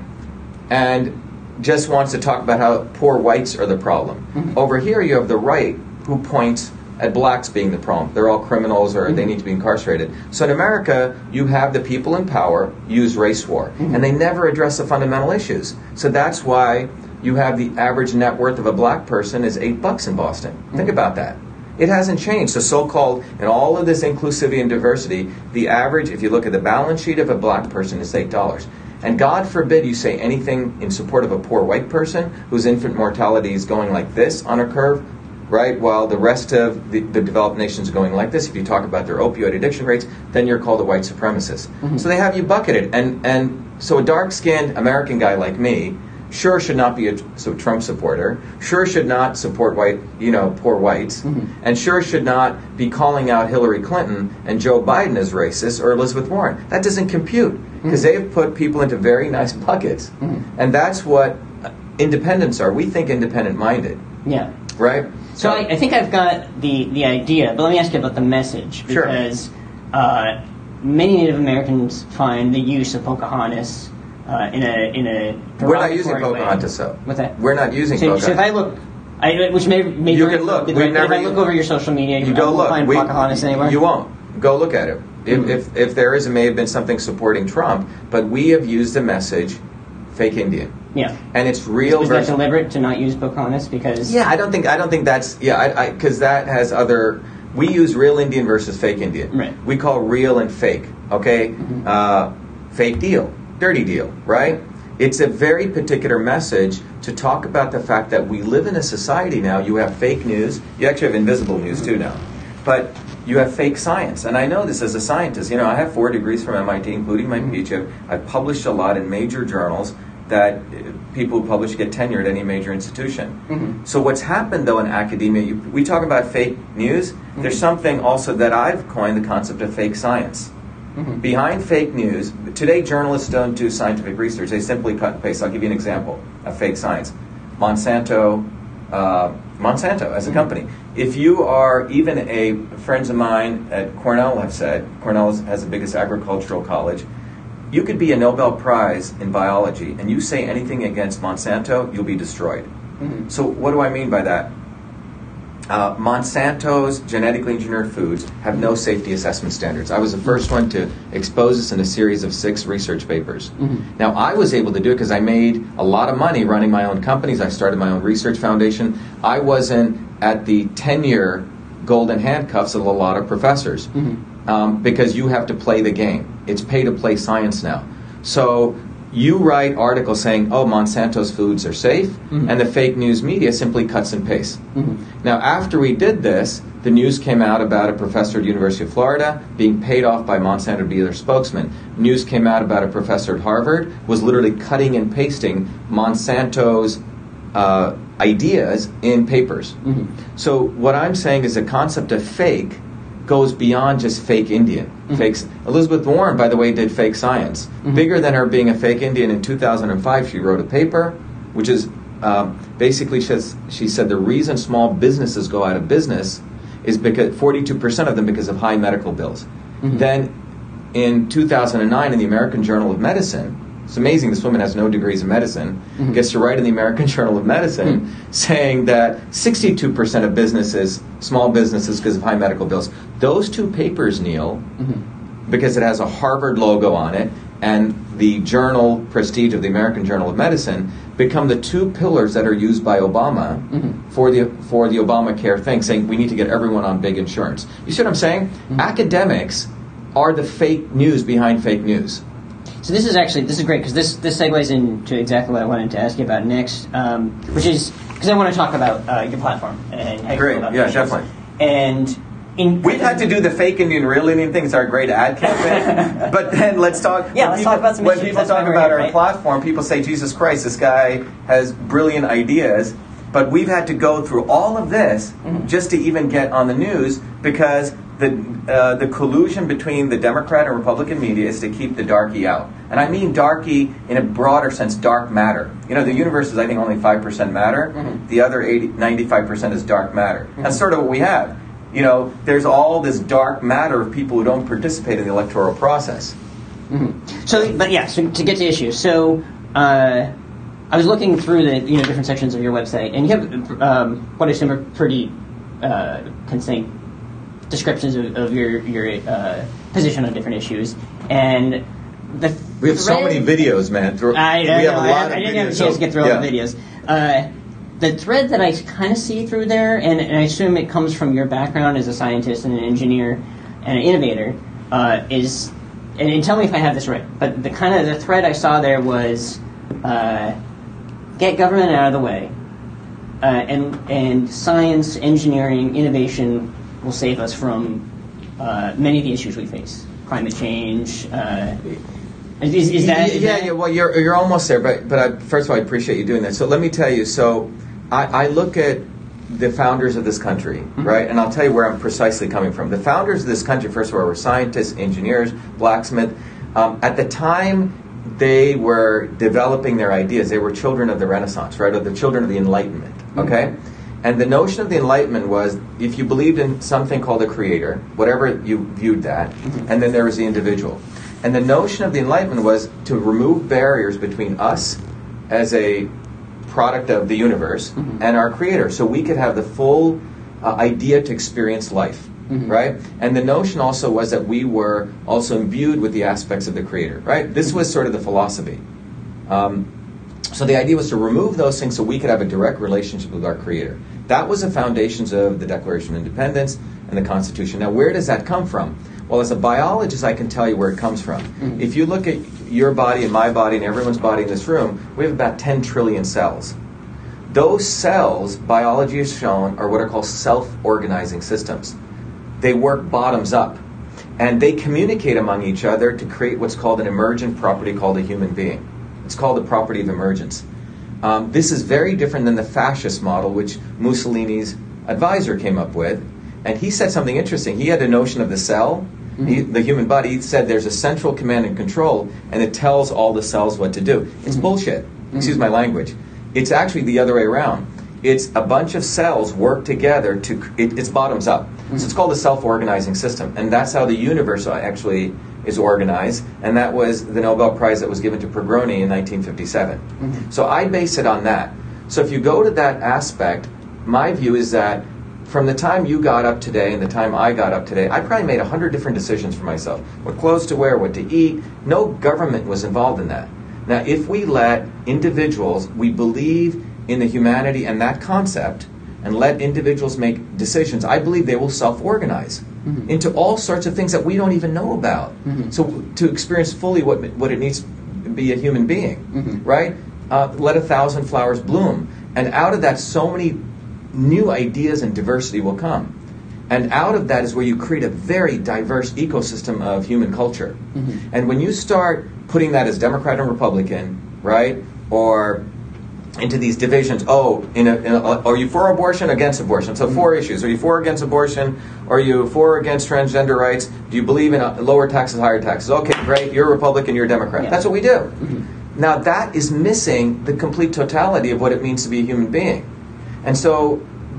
And just wants to talk about how poor whites are the problem. Mm-hmm. Over here, you have the right who points at blacks being the problem. They're all criminals or they mm-hmm. need to be incarcerated. So in America, you have the people in power use race war, mm-hmm. and they never address the fundamental issues. So that's why you have the average net worth of a black person is eight bucks in Boston. Think about that. It hasn't changed. So so-called, in all of this inclusivity and diversity, the average, if you look at the balance sheet of a black person, is eight dollars. And God forbid you say anything in support of a poor white person whose infant mortality is going like this on a curve, right? While the rest of the, the developed nations are going like this. If you talk about their opioid addiction rates, then you're called a white supremacist. Mm-hmm. So they have you bucketed. And, and so a dark skinned American guy like me sure should not be a so Trump supporter, sure should not support white, you know, poor whites, mm-hmm. and sure should not be calling out Hillary Clinton and Joe Biden as racist or Elizabeth Warren. That doesn't compute because they've put people into very nice buckets, and that's what independents are. We think independent minded, Yeah. right? So I, I think I've got the, the idea, but let me ask you about the message Sure. because uh, many Native Americans find the use of Pocahontas uh, in a in a we're not using way. Pocahontas, though. What's that? We're not using So, Pocahontas. so if I look, I, which may, may You can look. right, never- if I look over your social media, You I go look. find We- Pocahontas anywhere. You won't. Go look at it. If, Mhm. if, if there is, it may have been something supporting Trump, but we have used the message fake Indian. Yeah. And it's real Was that deliberate to not use Pocahontas because? Yeah, I don't think I don't think that's yeah, I because that has other. We use real Indian versus fake Indian. Right. We call real and fake. Okay, uh, fake deal, dirty deal, right? It's a very particular message to talk about the fact that we live in a society now. You have fake news. You actually have invisible news too now, but you have fake science. And I know this as a scientist. You know, I have four degrees from MIT, including my PhD. I've published a lot in major journals that uh, people who publish get tenure at any major institution. So what's happened though in academia, you, we talk about fake news. There's something also that I've coined the concept of fake science. Behind fake news, today journalists don't do scientific research. They simply cut and paste. I'll give you an example of fake science. Monsanto, uh, Monsanto as a company. If you are even a friends of mine at Cornell have said, Cornell has the biggest agricultural college. You could be a Nobel Prize in biology, and you say anything against Monsanto, you'll be destroyed. Mm-hmm. So, what do I mean by that? Uh, Monsanto's genetically engineered foods have no safety assessment standards. I was the first one to expose this in a series of six research papers. Now, I was able to do it because I made a lot of money running my own companies. I started my own research foundation. I wasn't at the tenure golden handcuffs of a lot of professors um, because you have to play the game. It's pay to play science now. So you write articles saying, "Oh, Monsanto's foods are safe," mm-hmm. and the fake news media simply cuts and pastes. Mm-hmm. Now, after we did this, the news came out about a professor at University of Florida being paid off by Monsanto to be their spokesman. News came out about a professor at Harvard was literally cutting and pasting Monsanto's uh, ideas in papers. Mm-hmm. So what I'm saying is the concept of fake goes beyond just fake Indian. Mm-hmm. Fakes. Elizabeth Warren, by the way, did fake science. Mm-hmm. Bigger than her being a fake Indian in 2005, she wrote a paper, which is um, basically she, says, she said the reason small businesses go out of business is because 42% of them because of high medical bills. Mm-hmm. Then in 2009 in the American Journal of Medicine. It's amazing this woman has no degrees in medicine, mm-hmm. gets to write in the American [LAUGHS] Journal of Medicine mm. saying that 62% of businesses, small businesses, because of high medical bills, those two papers, Neil, mm-hmm. because it has a Harvard logo on it and the journal prestige of the American Journal of Medicine become the two pillars that are used by Obama mm-hmm. for the for the Obamacare thing, saying we need to get everyone on big insurance. You see what I'm saying? Academics are the fake news behind fake news. So this is actually this is great because this this segues into exactly what I wanted to ask you about next, um, which is because I want to talk about uh, your platform and how Great. Yeah, definitely. And in We've had to do the fake Indian, real Indian thing. It's our great ad campaign. [LAUGHS] but then let's talk. Yeah, let's people, talk about some When people talk about our right? platform, people say, "Jesus Christ, this guy has brilliant ideas." But we've had to go through all of this Mm-hmm. just to even get on the news because the uh, the collusion between the Democrat and Republican media is to keep the darky out, and I mean darky in a broader sense, dark matter. You know, the universe is I think only five percent matter. Mm-hmm. The other 95 percent is dark matter. That's sort of what we have. You know, there's all this dark matter of people who don't participate in the electoral process. So, but yeah, so to get to issues. So, uh, I was looking through the you know different sections of your website, and you have um, what I assume are pretty uh, concise descriptions of, of your your uh, position on different issues, and the We have so many videos, man. I, I, we know, have a I, lot I of didn't have a videos, chance so- to get through all the videos. Uh, the thread that I kind of see through there, and, and I assume it comes from your background as a scientist and an engineer and an innovator, uh, is, and, and tell me if I have this right, but the kind of the thread I saw there was uh, get government out of the way, uh, and and science, engineering, innovation will save us from uh, many of the issues we face, climate change. Uh, is, is that is yeah, that- yeah. Well, you're you're almost there, but but I, first of all, I appreciate you doing that. So let me tell you. So I, I look at the founders of this country, Mm-hmm. right, and I'll tell you where I'm precisely coming from. The founders of this country, first of all, were scientists, engineers, blacksmith. Um, at the time they were developing their ideas, they were children of the Renaissance, right, or the children of the Enlightenment. Mm-hmm. And the notion of the Enlightenment was if you believed in something called a creator, whatever you viewed that, Mm-hmm. and then there was the individual. And the notion of the Enlightenment was to remove barriers between us as a product of the universe and our creator so we could have the full uh, idea to experience life. Right? And the notion also was that we were also imbued with the aspects of the creator. Right? This was sort of the philosophy. Um, so the idea was to remove those things so we could have a direct relationship with our Creator. That was the foundations of the Declaration of Independence and the Constitution. Now, where does that come from? Well, as a biologist, I can tell you where it comes from. Mm-hmm. If you look at your body and my body and everyone's body in this room, we have about 10 trillion cells. Those cells, biology has shown, are what are called self organizing systems. They work bottoms up. And they communicate among each other to create what's called an emergent property called a human being. It's called the property of emergence. Um, this is very different than the fascist model, which Mussolini's advisor came up with. And he said something interesting. He had a notion of the cell, mm-hmm. he, the human body. He said there's a central command and control, and it tells all the cells what to do. It's mm-hmm. bullshit. Mm-hmm. Excuse my language. It's actually the other way around. It's a bunch of cells work together to. It, it's bottoms up. So it's called a self-organizing system, and that's how the universe uh, actually is organized. And that was the Nobel Prize that was given to Prigogine in 1957. Mm-hmm. So I base it on that. So if you go to that aspect, my view is that from the time you got up today and the time I got up today, I probably made a hundred different decisions for myself. What clothes to wear, what to eat. No government was involved in that. Now, if we let individuals, we believe in the humanity and that concept, and let individuals make decisions, I believe they will self organize Mm-hmm. into all sorts of things that we don't even know about. Mm-hmm. So, to experience fully what, what it needs to be a human being, mm-hmm. right? Uh, let a thousand flowers bloom. And out of that, so many new ideas and diversity will come. And out of that is where you create a very diverse ecosystem of human culture. And when you start putting that as Democrat and Republican, right, or into these divisions, oh, in a, in a, are you for abortion, against abortion? So four issues: Are you for or against abortion? Are you for or against transgender rights? Do you believe in uh, lower taxes, higher taxes? Okay, great. You're a Republican. You're a Democrat. Yeah. That's what we do. Now that is missing the complete totality of what it means to be a human being. And so,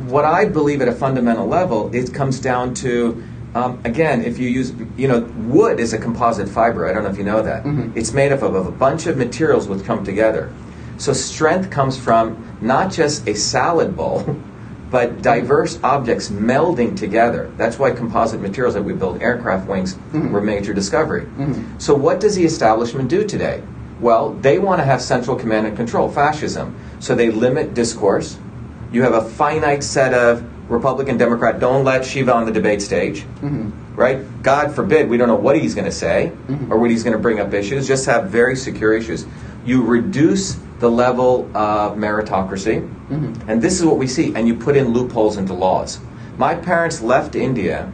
what I believe at a fundamental level, it comes down to Um, again, if you use, you know, wood is a composite fiber. I don't know if you know that. Mhm. It's made up of, of a bunch of materials which come together. So strength comes from not just a salad bowl, [LAUGHS] but diverse objects melding together. That's why composite materials that we build aircraft wings Mhm. were a major discovery. Mhm. So what does the establishment do today? Well, they want to have central command and control, fascism. So they limit discourse. You have a finite set of Republican, Democrat. Don't let Shiva on the debate stage, Mhm. right? God forbid, we don't know what he's going to say Mhm. or what he's going to bring up issues. Just have very secure issues. You reduce the level of meritocracy, Mhm. and this is what we see. And you put in loopholes into laws. My parents left India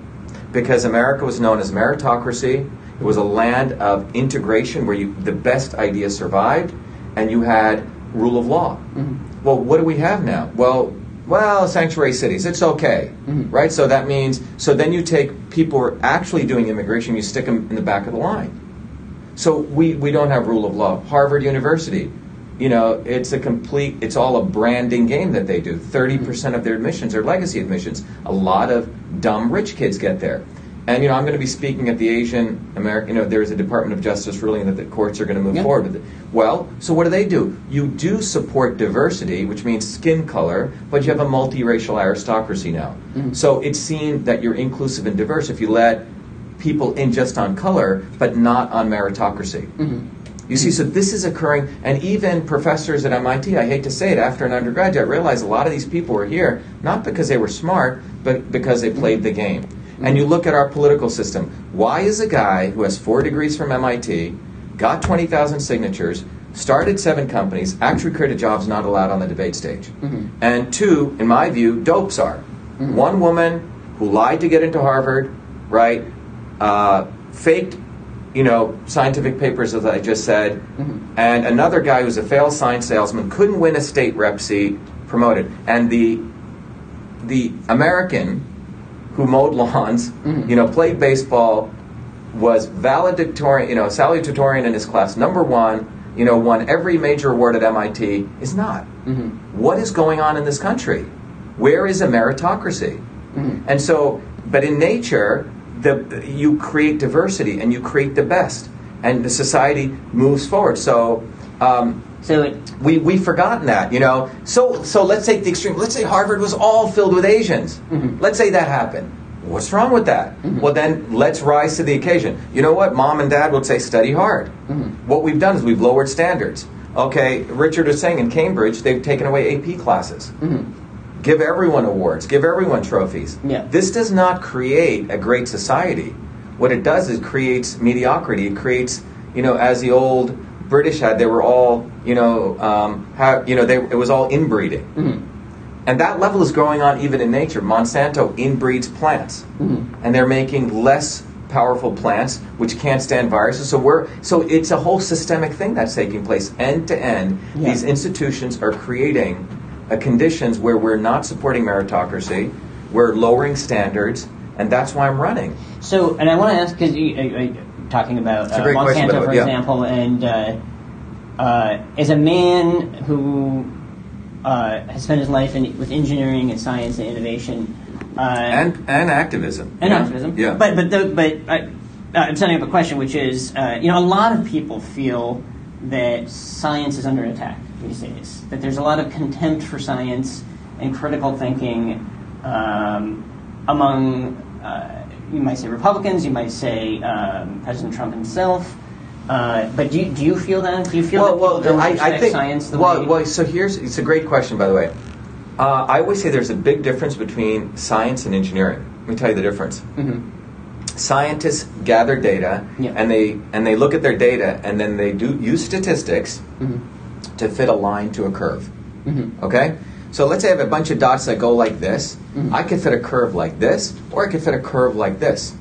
because America was known as meritocracy. It was a land of integration where you, the best ideas survived, and you had rule of law. Mhm. Well, what do we have now? Well, well, sanctuary cities. It's okay, Mhm. right? So that means so then you take people who are actually doing immigration, you stick them in the back of the line. So we, we don't have rule of law. Harvard University, you know, it's a complete, it's all a branding game that they do. 30% of their admissions are legacy admissions. A lot of dumb rich kids get there. And, you know, I'm going to be speaking at the Asian American, you know, there's a Department of Justice ruling that the courts are going to move Yeah. forward with it. Well, so what do they do? You do support diversity, which means skin color, but you have a multiracial aristocracy now. Mhm. So it's seen that you're inclusive and diverse if you let people in just on color, but not on meritocracy. Mhm. You see, so this is occurring, and even professors at MIT, I hate to say it, after an undergraduate, I realized a lot of these people were here not because they were smart, but because they played the game. And you look at our political system. Why is a guy who has four degrees from MIT, got 20,000 signatures, started seven companies, actually created jobs not allowed on the debate stage? Mhm. And two, in my view, dopes are. Mhm. One woman who lied to get into Harvard, right? Uh, faked, you know, scientific papers, as I just said, Mhm. and another guy who's a failed science salesman couldn't win a state rep seat, promoted, and the the American who mowed lawns, Mhm. you know, played baseball, was valedictorian, you know, salutatorian in his class, number one, you know, won every major award at MIT, is not. Mhm. What is going on in this country? Where is a meritocracy? Mhm. And so, but in nature, the, you create diversity and you create the best, and the society moves forward. So, um, So it, we we've forgotten that, you know. So so let's take the extreme. Let's say Harvard was all filled with Asians. Mhm. Let's say that happened. What's wrong with that? Mhm. Well, then let's rise to the occasion. You know what? Mom and Dad would say, study hard. Mhm. What we've done is we've lowered standards. Okay, Richard was saying in Cambridge they've taken away AP classes. Give everyone awards. Give everyone trophies. Yeah. This does not create a great society. What it does is creates mediocrity. It creates, you know, as the old British had, they were all, you know, um, have, you know, they, it was all inbreeding, Mhm. and that level is going on even in nature. Monsanto inbreeds plants, Mhm. and they're making less powerful plants which can't stand viruses. So we're so it's a whole systemic thing that's taking place end to end. These institutions are creating conditions where we're not supporting meritocracy, we're lowering standards, and that's why I'm running. So, and I want to ask because you, are uh, talking about uh, great question, Monsanto, for yeah. example, and uh, uh, as a man who uh, has spent his life in, with engineering and science and innovation, uh, And and activism. and Yeah. activism. Yeah. But but the, but uh, uh, I'm setting up a question, which is, uh, you know, a lot of people feel that science is under attack these days. That there's a lot of contempt for science and critical thinking um, among, uh, you might say Republicans, you might say um, President Trump himself. Uh, but do you, do you feel that? Do you feel that people don't I, I think, science the well, way? well, so here's it's a great question, by the way. Uh, I always say there's a big difference between science and engineering. Let me tell you the difference. Mhm. Scientists gather data Yeah. and they and they look at their data and then they do use statistics Mhm. To fit a line to a curve. Mhm. Okay? So let's say I have a bunch of dots that go like this. Mhm. I could fit a curve like this, or I could fit a curve like this.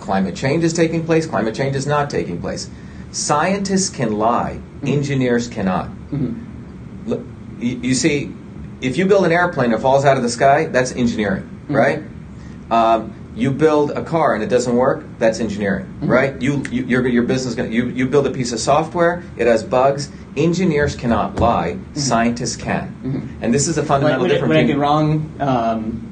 Climate change is taking place, climate change is not taking place. Scientists can lie, engineers cannot. Mhm. Look, you, you see, if you build an airplane that falls out of the sky, that's engineering, Mhm. right? Um, you build a car and it doesn't work, that's engineering, Mhm. right? You, you your, your business gonna, you you build a piece of software, it has bugs. Engineers cannot lie, scientists can, Mhm. and this is a Would, fundamental would, it, difference. would I be wrong um,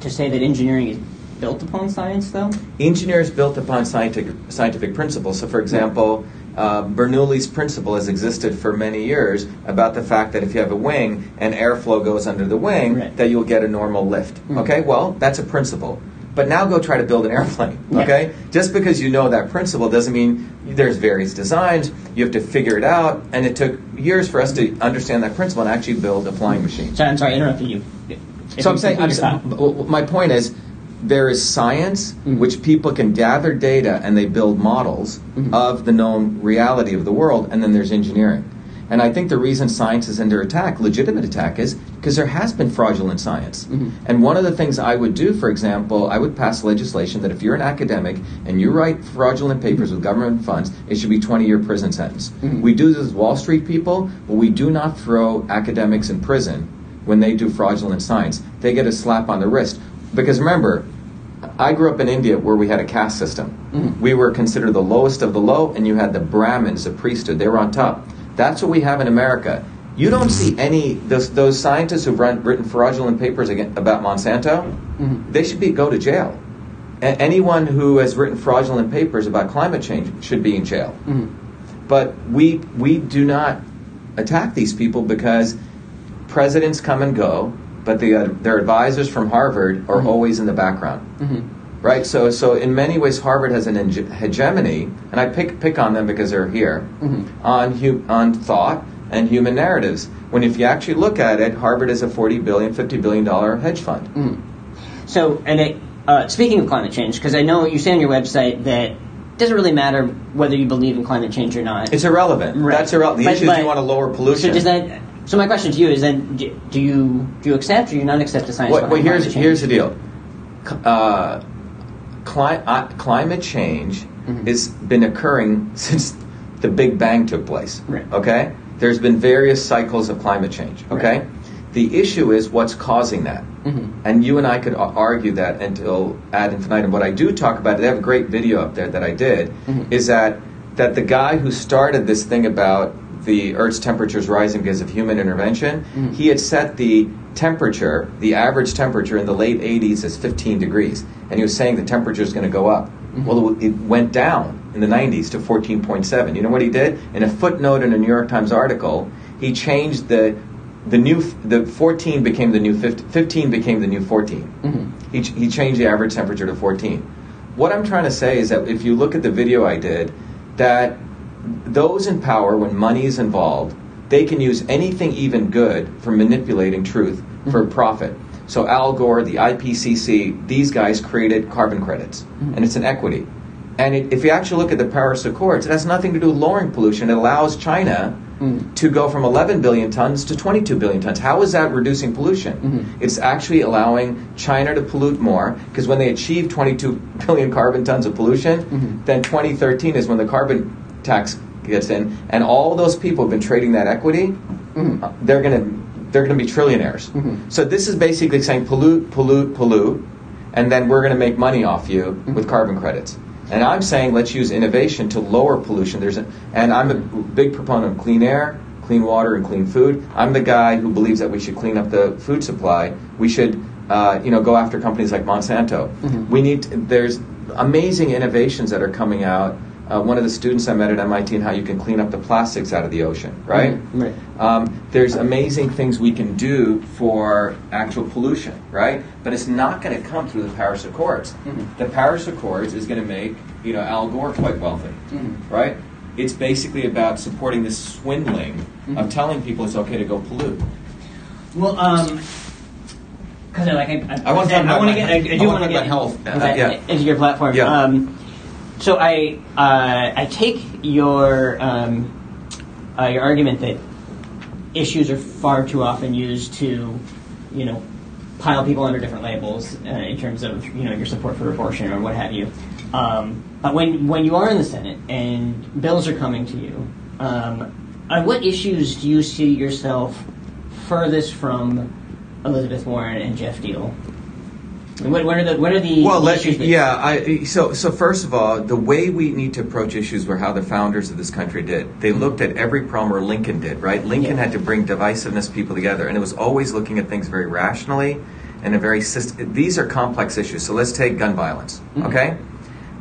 to say that engineering is built upon science, though? Engineers built upon scientific, scientific principles. So, for example, uh, Bernoulli's principle has existed for many years about the fact that if you have a wing and airflow goes under the wing, Right. that you'll get a normal lift. Okay, well, that's a principle. But now go try to build an airplane. Yeah. Okay, just because you know that principle doesn't mean there's various designs. You have to figure it out, and it took years for us to understand that principle and actually build a flying machine. So, I'm sorry, I interrupted you. If So I'm saying, I'm, complete your thought. s- w- w- my point is, there is science Mm-hmm. which people can gather data and they build models Mm-hmm. of the known reality of the world, and then there's engineering. And I think the reason science is under attack, legitimate attack, is because there has been fraudulent science. Mm-hmm. And one of the things I would do, for example, I would pass legislation that if you're an academic and you write fraudulent papers with government funds, it should be 20 year prison sentence. Mm-hmm. We do this with Wall Street people, but we do not throw academics in prison when they do fraudulent science. They get a slap on the wrist. Because remember, I grew up in India where we had a caste system. We were considered the lowest of the low, and you had the Brahmins, the priesthood, they were on top. That's what we have in America. You don't see any those, those scientists who've run, written fraudulent papers against, about Monsanto. Mm-hmm. They should be go to jail. A- anyone who has written fraudulent papers about climate change should be in jail. Mm-hmm. But we we do not attack these people because presidents come and go, but the, uh, their advisors from Harvard are mm-hmm. always in the background. Right, so so in many ways, Harvard has an hege- hegemony, and I pick pick on them because they're here on hu- on thought and human narratives. When if you actually look at it, Harvard is a forty billion, fifty billion dollar hedge fund. So, and it, uh, speaking of climate change, because I know you say on your website that it doesn't really matter whether you believe in climate change or not. It's irrelevant. Right. That's irrelevant. The But- issue is you want to lower pollution. So does that? So my question to you is then: do do you do you accept or do you not accept the science? Well, well here's here's the deal. Uh, cli- uh, climate change Mm-hmm. has been occurring [LAUGHS] since the Big Bang took place. Right. Okay. There's been various cycles of climate change. Okay. Right. The issue is what's causing that. Mhm. And you and I could argue that until ad infinitum. What I do talk about, they have a great video up there that I did, Mhm. is that that the guy who started this thing about the Earth's temperatures rising because of human intervention, Mhm. he had set the temperature, the average temperature in the late 80s as 15 degrees, and he was saying the temperature is going to go up. Well, it, went down in the 90s to 14.7. You know what he did? In a footnote in a New York Times article, he changed the the new the 14 became the new 15, 15 became the new 14. Mhm. He, ch- he changed the average temperature to 14. What I'm trying to say is that if you look at the video I did, that those in power, when money is involved, they can use anything even good for manipulating truth for mm-hmm. profit. So Al Gore, the IPCC, these guys created carbon credits, mm-hmm. and it's an equity. And it, if you actually look at the Paris Accords, it has nothing to do with lowering pollution. It allows China mm-hmm. to go from 11 billion tons to 22 billion tons. How is that reducing pollution? It's actually allowing China to pollute more because when they achieve 22 billion carbon tons of pollution, then 2013 is when the carbon tax gets in, and all those people have been trading that equity. uh, They're going to they're going to be trillionaires. So this is basically saying pollute, pollute, pollute, and then we're going to make money off you with carbon credits. And I'm saying let's use innovation to lower pollution. There's a, and I'm a big proponent of clean air, clean water, and clean food. I'm the guy who believes that we should clean up the food supply. We should, uh, you know, go after companies like Monsanto. We need. There's amazing innovations that are coming out. Uh, one of the students I met at MIT and how you can clean up the plastics out of the ocean, right? Mhm, right. Um, there's amazing things we can do for actual pollution, right? But it's not going to come through the Paris Accords. Mhm. The Paris Accords is going to make you know Al Gore quite wealthy, Mhm. right? It's basically about supporting this swindling Mhm. of telling people it's okay to go pollute. Well, um, because I like I, I I want to get I, I do want to get health. into Uh, yeah. into your platform. Yeah. Um, so I uh, I take your um, uh, your argument that issues are far too often used to, you know, pile people under different labels uh, in terms of you know your support for abortion or what have you. Um, but when when you are in the Senate and bills are coming to you, um, on what issues do you see yourself furthest from Elizabeth Warren and Geoff Diehl? What, what are the what are the Well, let, yeah. I, so, so first of all, the way we need to approach issues were how the founders of this country did. They looked at every problem where Lincoln did. Right? Lincoln Yeah. had to bring divisiveness people together, and it was always looking at things very rationally and a very these are complex issues. So let's take gun violence. Okay,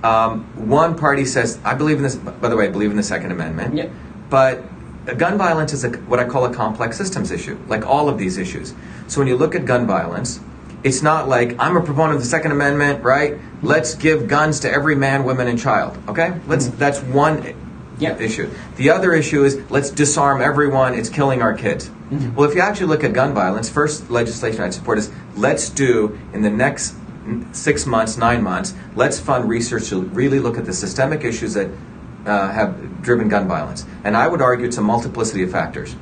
um, one party says I believe in this. By the way, I believe in the Second Amendment. Yep. But gun violence is a, what I call a complex systems issue, like all of these issues. So when you look at gun violence, it's not like I'm a proponent of the Second Amendment, right? Let's give guns to every man, woman, and child. Okay, let's. That's one Yeah. issue. The other issue is let's disarm everyone. It's killing our kids. Well, if you actually look at gun violence, first legislation I'd support is let's do in the next six months, nine months, let's fund research to really look at the systemic issues that uh, have driven gun violence. And I would argue it's a multiplicity of factors.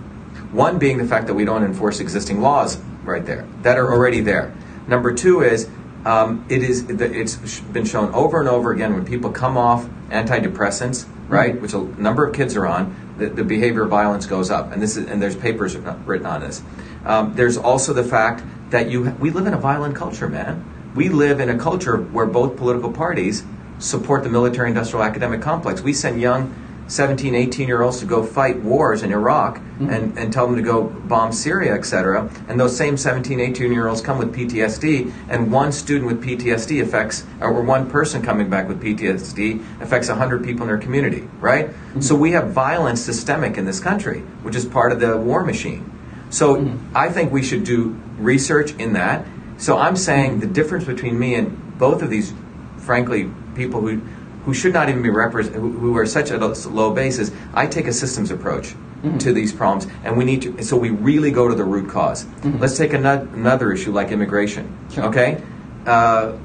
One being the fact that we don't enforce existing laws right there that are already there. Number two is um, it is it's been shown over and over again when people come off antidepressants, right, which a number of kids are on, the, the behavior of violence goes up, and this is and there's papers written on this. Um, there's also the fact that you we live in a violent culture, man. We live in a culture where both political parties support the military industrial academic complex. We send young 17, 18 year olds to go fight wars in Iraq mm-hmm. and, and tell them to go bomb Syria, etc. And those same 17, 18 year olds come with PTSD, and one student with PTSD affects, or one person coming back with PTSD affects 100 people in their community, right? Mm-hmm. So we have violence systemic in this country, which is part of the war machine. So mm-hmm. I think we should do research in that. So I'm saying the difference between me and both of these, frankly, people who who should not even be represented, who, who are such at a low base, is I take a systems approach mm-hmm. to these problems, and we need to. So we really go to the root because mm-hmm. Let's take ano- another issue like immigration. Sure. Okay. Uh,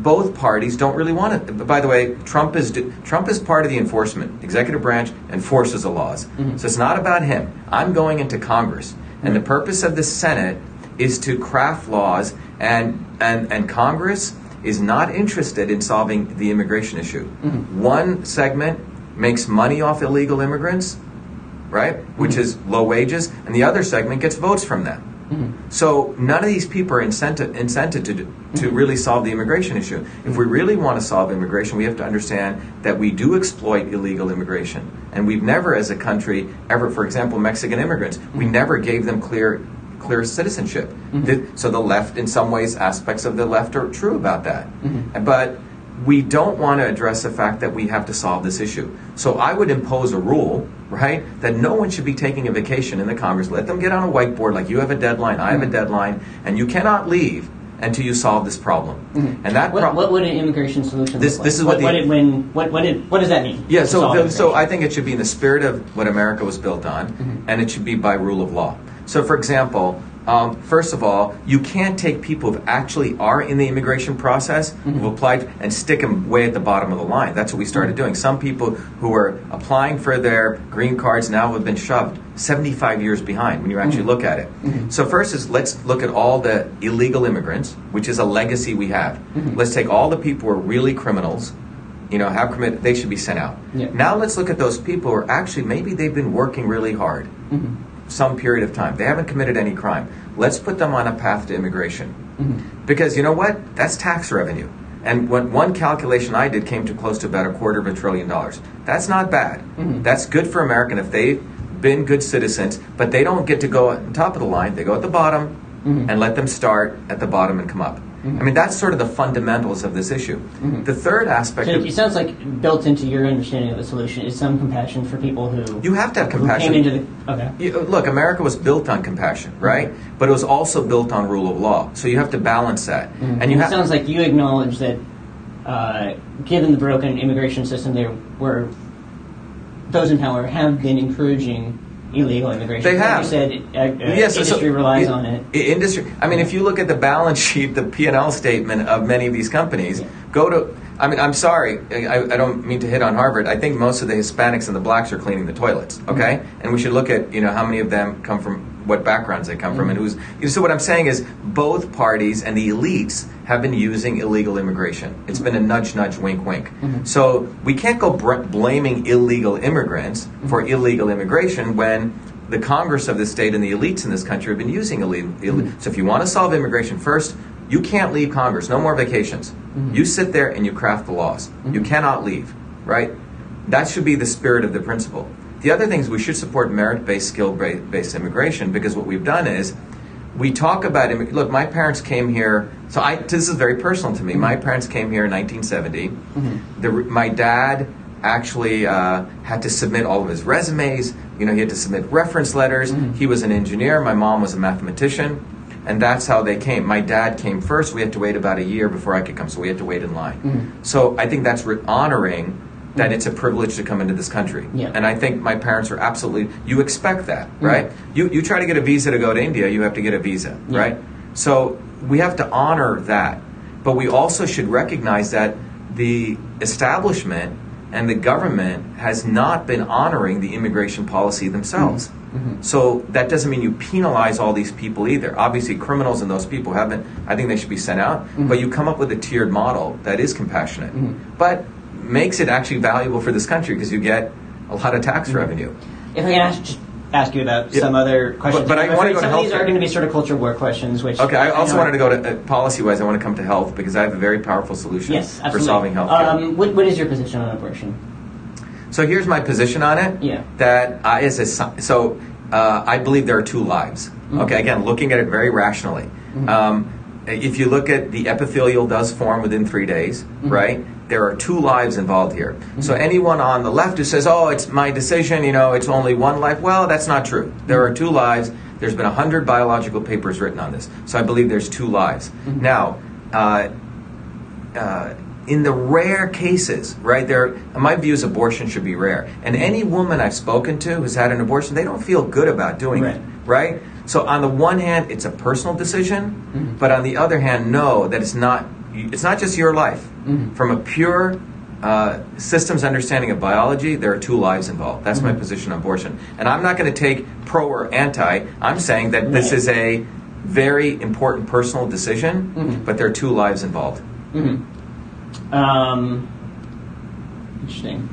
both parties don't really want it. By the way, Trump is Trump is part of the enforcement, executive branch enforces the laws. Mm-hmm. So it's not about him. I'm going into Congress, and the purpose of the Senate is to craft laws, and and and Congress is not interested in solving the immigration issue. Mm-hmm. One segment makes money off illegal immigrants, right, which mm-hmm. is low wages, and the other segment gets votes from them. Mm-hmm. So none of these people are incented, incented to, to really solve the immigration issue. If we really want to solve immigration, we have to understand that we do exploit illegal immigration. And we've never, as a country, ever, for example, Mexican immigrants, we never gave them clear clear mm-hmm. citizenship. Mm-hmm. The- so the left, in some ways, aspects of the left are true about that. Mm-hmm. But we don't want to address the fact that we have to solve this issue. So I would impose a rule, right, that no one should be taking a vacation in the Congress. Let them get on a whiteboard like you have a deadline, I have a deadline, and you cannot leave until you solve this problem. And that What, pro- what would an immigration solution This- look like? this is what the- what, did, when, what, what, did, what does that mean? Yeah, so the, so I think it should be in the spirit of what America was built on, Mm-hmm. and it should be by rule of law. So, for example, um, first of all, you can't take people who actually are in the immigration process, Mm-hmm. who've applied, and stick them way at the bottom of the line. That's what we started Mm-hmm. doing. Some people who are applying for their green cards now have been shoved 75 years behind when you actually Mm-hmm. look at it. So, first is let's look at all the illegal immigrants, which is a legacy we have. Mm-hmm. Let's take all the people who are really criminals you know, have committed, they should be sent out. Yeah. Now let's look at those people who are actually, maybe they've been working really hard some period of time. They haven't committed any crime. Let's put them on a path to immigration. Mm-hmm. Because you know what? That's tax revenue. And when one calculation I did came to close to about a quarter of a trillion dollars. That's not bad. Mm-hmm. That's good for America if they've been good citizens, but they don't get to go at the top of the line. They go at the bottom mm-hmm. and let them start at the bottom and come up. Mm-hmm. I mean, that's sort of the fundamentals of this issue. Mm-hmm. The third aspect So of it sounds like built into your understanding of the solution is some compassion for people who You have to have compassion. came into the okay. You- look, America was built on compassion, mm-hmm. right? But it was also built on rule of law. So you have to balance that. And you it have sounds like you acknowledge that, uh, given the broken immigration system, there were those in power have been encouraging illegal immigration. They Like have. you said, uh, Yes, industry so relies i- on it. Industry. I mean, if you look at the balance sheet, the P and L statement of many of these companies, Yeah. go to. I mean, I'm sorry, I, I don't mean to hit on Harvard. I think most of the Hispanics and the blacks are cleaning the toilets. Okay, and we should look at you know how many of them come from what backgrounds they come from and who's. you know, So what I'm saying is, both parties and the elites have been using illegal immigration. It's been a nudge, nudge, wink, wink. Mm-hmm. So we can't go br- blaming illegal immigrants for mm-hmm. illegal immigration when the Congress of this state and the elites in this country have been using illegal. Ill- mm-hmm. so if you want to solve immigration first, you can't leave Congress. No more vacations. You sit there and you craft the laws. You cannot leave. Right? That should be the spirit of the principle. The other thing is we should support merit-based, skill-based immigration because what we've done is we talk about it. Look, my parents came here. So I, this is very personal to me. My mm-hmm. parents came here in 1970. Mm-hmm. The, my dad actually uh, had to submit all of his resumes. You know, he had to submit reference letters. Mm-hmm. He was an engineer. My mom was a mathematician. And that's how they came. My dad came first. We had to wait about a year before I could come, so we had to wait in line. Mm. So I think that's re- honoring that mm-hmm. it's a privilege to come into this country. Yeah. And I think my parents are absolutely. You expect that, mm-hmm. right? You you try to get a visa to go to India, you have to get a visa, Yeah. right? So we have to honor that, but we also should recognize that the establishment and the government has not been honoring the immigration policy themselves. Mm-hmm. So that doesn't mean you penalize all these people either. Obviously, criminals and those people haven't. I think they should be sent out. But you come up with a tiered model that is compassionate, but makes it actually valuable for this country because you get a lot of tax revenue. If I can ask, just ask you about Yeah. some other questions, but I I'm wanna afraid go to some of these are going to be sort of culture war questions. Which Okay, I also know- wanted to go to uh, policy wise. I want to come to health because I have a very powerful solution Yes, for solving health. Um, what, what is your position on abortion? So here's my position on it. Yeah. That I, as a so uh, I believe there are two lives. Mm-hmm. Okay. Again, looking at it very rationally. Um, if you look at the epithelial does form within three days, Mm-hmm. right? There are two lives involved here. So anyone on the left who says, "Oh, it's my decision," you know, it's only one life. Well, that's not true. There are two lives. There's been a hundred biological papers written on this. So I believe there's two lives. Now. Uh, uh, in the rare cases, right there, my view is abortion should be rare. And any woman I've spoken to who's had an abortion, they don't feel good about doing it, Right. right? So on the one hand, it's a personal decision, but on the other hand, know that it's not. It's not just your life. From a pure uh, systems understanding of biology, there are two lives involved. That's my position on abortion, and I'm not going to take pro or anti. I'm saying that this is a very important personal decision, but there are two lives involved. Um, interesting.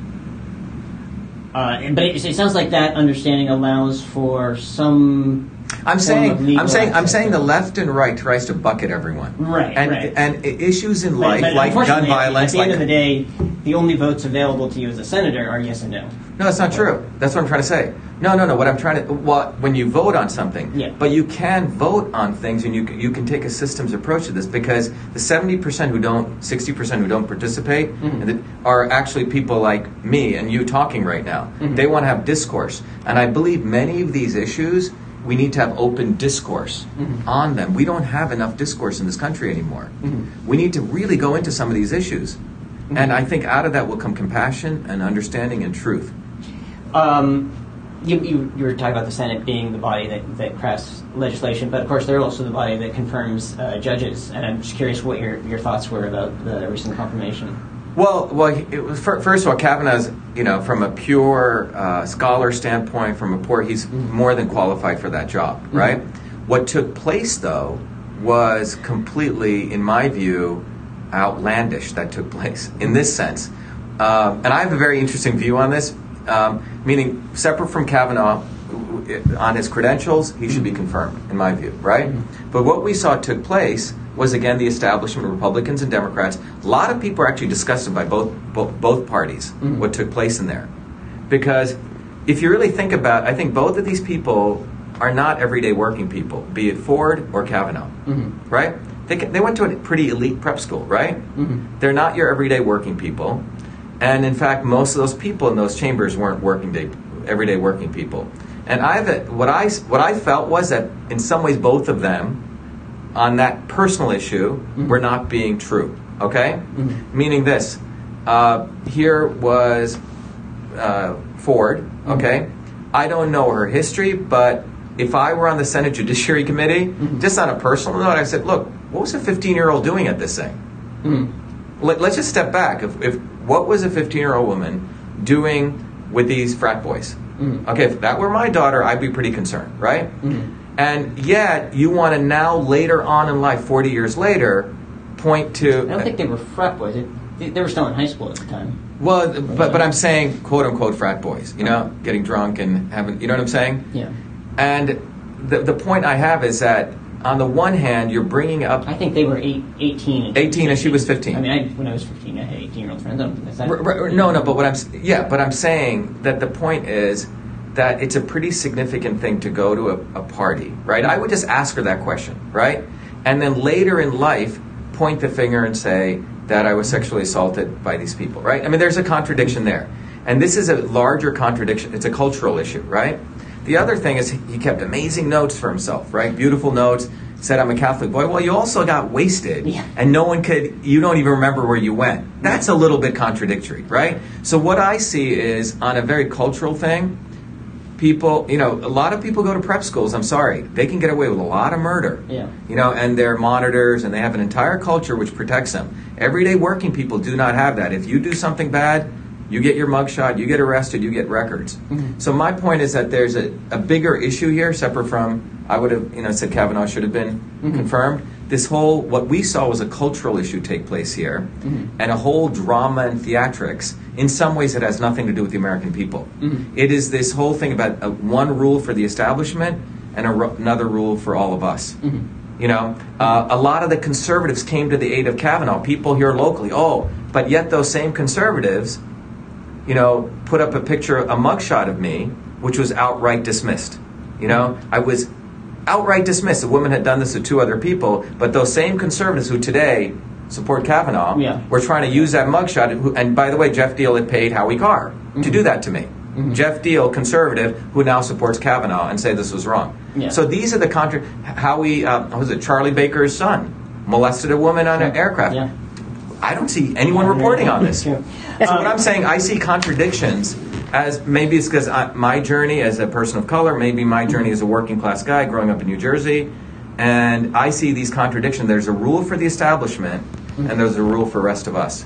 Uh, but it, it sounds like that understanding allows for some. I'm saying, I'm saying, I'm saying the left and right tries to bucket everyone. Right, And right. and issues in life, but like gun violence, At the like end of the day, the only votes available to you as a senator are yes and no. no, that's not true. That's what I'm trying to say. No, no, no. What I'm trying to, what when you vote on something, Yeah. but you can vote on things, and you can- you can take a systems approach to this because the 70 percent who don't, 60 percent who don't participate, Mm-hmm. are actually people like me and you talking right now. Mm-hmm. They want to have discourse, and I believe many of these issues. We need to have open discourse Mm-hmm. on them. We don't have enough discourse in this country anymore. We need to really go into some of these issues. Mm-hmm. And I think out of that will come compassion and understanding and truth. Um, you, you, you were talking about the Senate being the body that, that crafts legislation, but of course they're also the body that confirms uh, judges. And I'm just curious what your, your thoughts were about the recent confirmation. Well, well, it was, fir- first of all, Kavanaugh's, you know, from a pure uh, scholar standpoint, from a poor, he's more than qualified for that job, right? What took place, though, was completely, in my view, outlandish. That took place in this sense, um, and I have a very interesting view on this. Um, meaning, separate from Kavanaugh, on his credentials, he should be confirmed, in my view, right? But what we saw took place was again the establishment of Republicans and Democrats. A lot of people are actually disgusted by both both, both parties mm-hmm. what took place in there, because if you really think about, I think both of these people are not everyday working people, be it Ford or Kavanaugh, mm-hmm. right? They, they went to a pretty elite prep school, right? Mm-hmm. They're not your everyday working people, and in fact, most of those people in those chambers weren't working day, everyday working people. And I what I what I felt was that in some ways both of them on that personal issue mm-hmm. were not being true. Okay, mm-hmm. meaning this: uh, here was uh, Ford. Mm-hmm. Okay, I don't know her history, but if I were on the Senate Judiciary Committee, just on a personal note, I said, look, what was a 15 year old doing at this thing? Let, us just step back. If, if what was a 15 year old woman doing with these frat boys? Mm. Okay, if that were my daughter, I'd be pretty concerned, right? Mm-hmm. And yet, you want to now, later on in life, 40 years later, point to. I don't think they were frat boys. They, they were still in high school at the time. Well, but but I'm saying quote unquote frat boys, you know, getting drunk and having, you know what I'm saying? Yeah. And the the point I have is that on the one hand, you're bringing up I think they were eight, 18. And 18 and she was 15. I mean, I, when I was 15, I had 18 year old friends. I don't think that. R- r- no, no, but what I'm yeah, but I'm saying that the point is that it's a pretty significant thing to go to a, a party, right? I would just ask her that question, right? And then later in life, point the finger and say that I was sexually assaulted by these people, right? I mean, there's a contradiction there. And this is a larger contradiction. It's a cultural issue, right? The other thing is he kept amazing notes for himself, right? Beautiful notes. Said I'm a Catholic boy. Well, you also got wasted, Yeah. and no one could. You don't even remember where you went. That's a little bit contradictory, right? So what I see is on a very cultural thing, people, you know, a lot of people go to prep schools. I'm sorry, they can get away with a lot of murder. Yeah. You know, and they're monitors, and they have an entire culture which protects them. Everyday working people do not have that. If you do something bad, you get your mugshot, you get arrested, you get records. So my point is that there's a, a bigger issue here, separate from I would have, you know, said Kavanaugh should have been confirmed. This whole what we saw was a cultural issue take place here, and a whole drama and theatrics. In some ways, it has nothing to do with the American people. It is this whole thing about uh, one rule for the establishment and a, another rule for all of us. You know, uh, a lot of the conservatives came to the aid of Kavanaugh. People here locally, oh, but yet those same conservatives, you know, put up a picture, a mugshot of me, which was outright dismissed. You know, I was outright dismissed. A woman had done this to two other people, but those same conservatives who today support Kavanaugh Yeah. were trying to use that mugshot. And by the way, Geoff Diehl had paid Howie Carr to do that to me. Geoff Diehl, conservative, who now supports Kavanaugh, and say this was wrong. Yeah. So these are the contra. Howie, uh, was it Charlie Baker's son molested a woman on an aircraft. Yeah. I don't see anyone reporting on this. True. So what I'm saying, I see contradictions as maybe it's because my journey as a person of color, maybe my journey as a working class guy growing up in New Jersey, and I see these contradictions. There's a rule for the establishment, and there's a rule for the rest of us.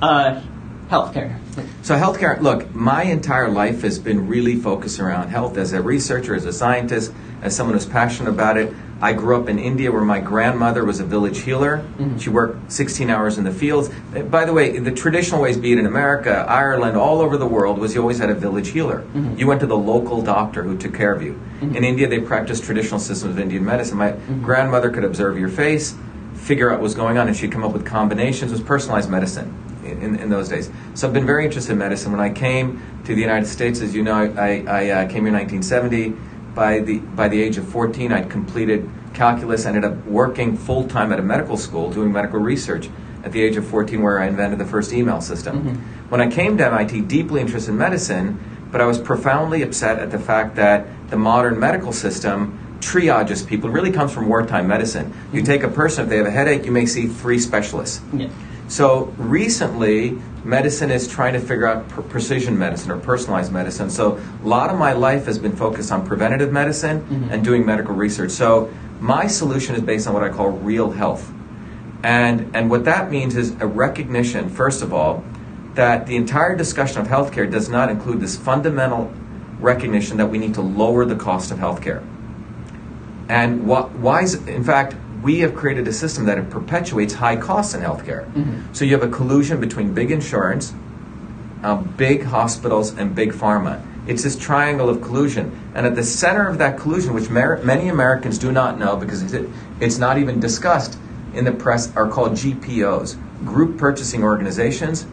Uh, healthcare. So healthcare, look, my entire life has been really focused around health as a researcher, as a scientist, as someone who's passionate about it. I grew up in India where my grandmother was a village healer. Mm-hmm. She worked 16 hours in the fields. By the way, the traditional ways, be it in America, Ireland, all over the world, was you always had a village healer. Mm-hmm. You went to the local doctor who took care of you. Mm-hmm. In India, they practiced traditional systems of Indian medicine. My grandmother could observe your face, figure out what's going on, and she'd come up with combinations. It was personalized medicine in, in those days. So I've been very interested in medicine. When I came to the United States, as you know, I, I uh, came here in 1970. By the by the age of 14, I'd completed calculus. Ended up working full time at a medical school doing medical research. At the age of 14, where I invented the first email system. Mm-hmm. When I came to MIT, deeply interested in medicine, but I was profoundly upset at the fact that the modern medical system triages people. It really comes from wartime medicine. You mm-hmm. take a person, if they have a headache, you may see three specialists. Yeah. So recently, medicine is trying to figure out pre- precision medicine or personalized medicine. So a lot of my life has been focused on preventative medicine mm-hmm. and doing medical research. So my solution is based on what I call real health. And, and what that means is a recognition, first of all, that the entire discussion of healthcare does not include this fundamental recognition that we need to lower the cost of healthcare. And wh- why is, in fact, we have created a system that perpetuates high costs in healthcare. So you have a collusion between big insurance, um, big hospitals, and big pharma. It's this triangle of collusion. And at the center of that collusion, which mer- many Americans do not know because it's, it's not even discussed in the press, are called GPOs, Group Purchasing Organizations,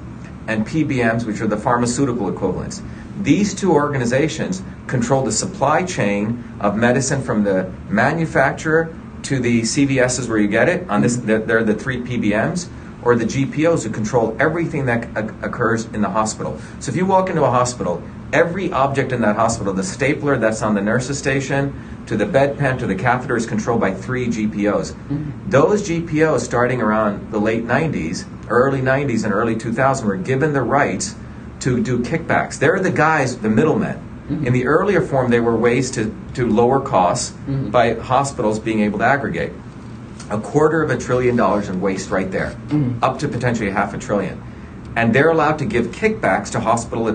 and PBMs, which are the pharmaceutical equivalents. These two organizations control the supply chain of medicine from the manufacturer to the CVSs where you get it. On this, they're, the three PBMs, or the GPOs who control everything that occurs in the hospital. So if you walk into a hospital, every object in that hospital, the stapler that's on the nurse's station, to the bedpan, to the catheter, is controlled by three GPOs. Mm-hmm. Those GPOs, starting around the late 90s, early 90s, and early 2000s, were given the rights to do kickbacks. They're the guys, the middlemen. Mm-hmm. In the earlier form, there were ways to, to lower costs mm-hmm. by hospitals being able to aggregate. A quarter of a trillion dollars in waste right there, mm-hmm. up to potentially half a trillion. And they're allowed to give kickbacks to hospital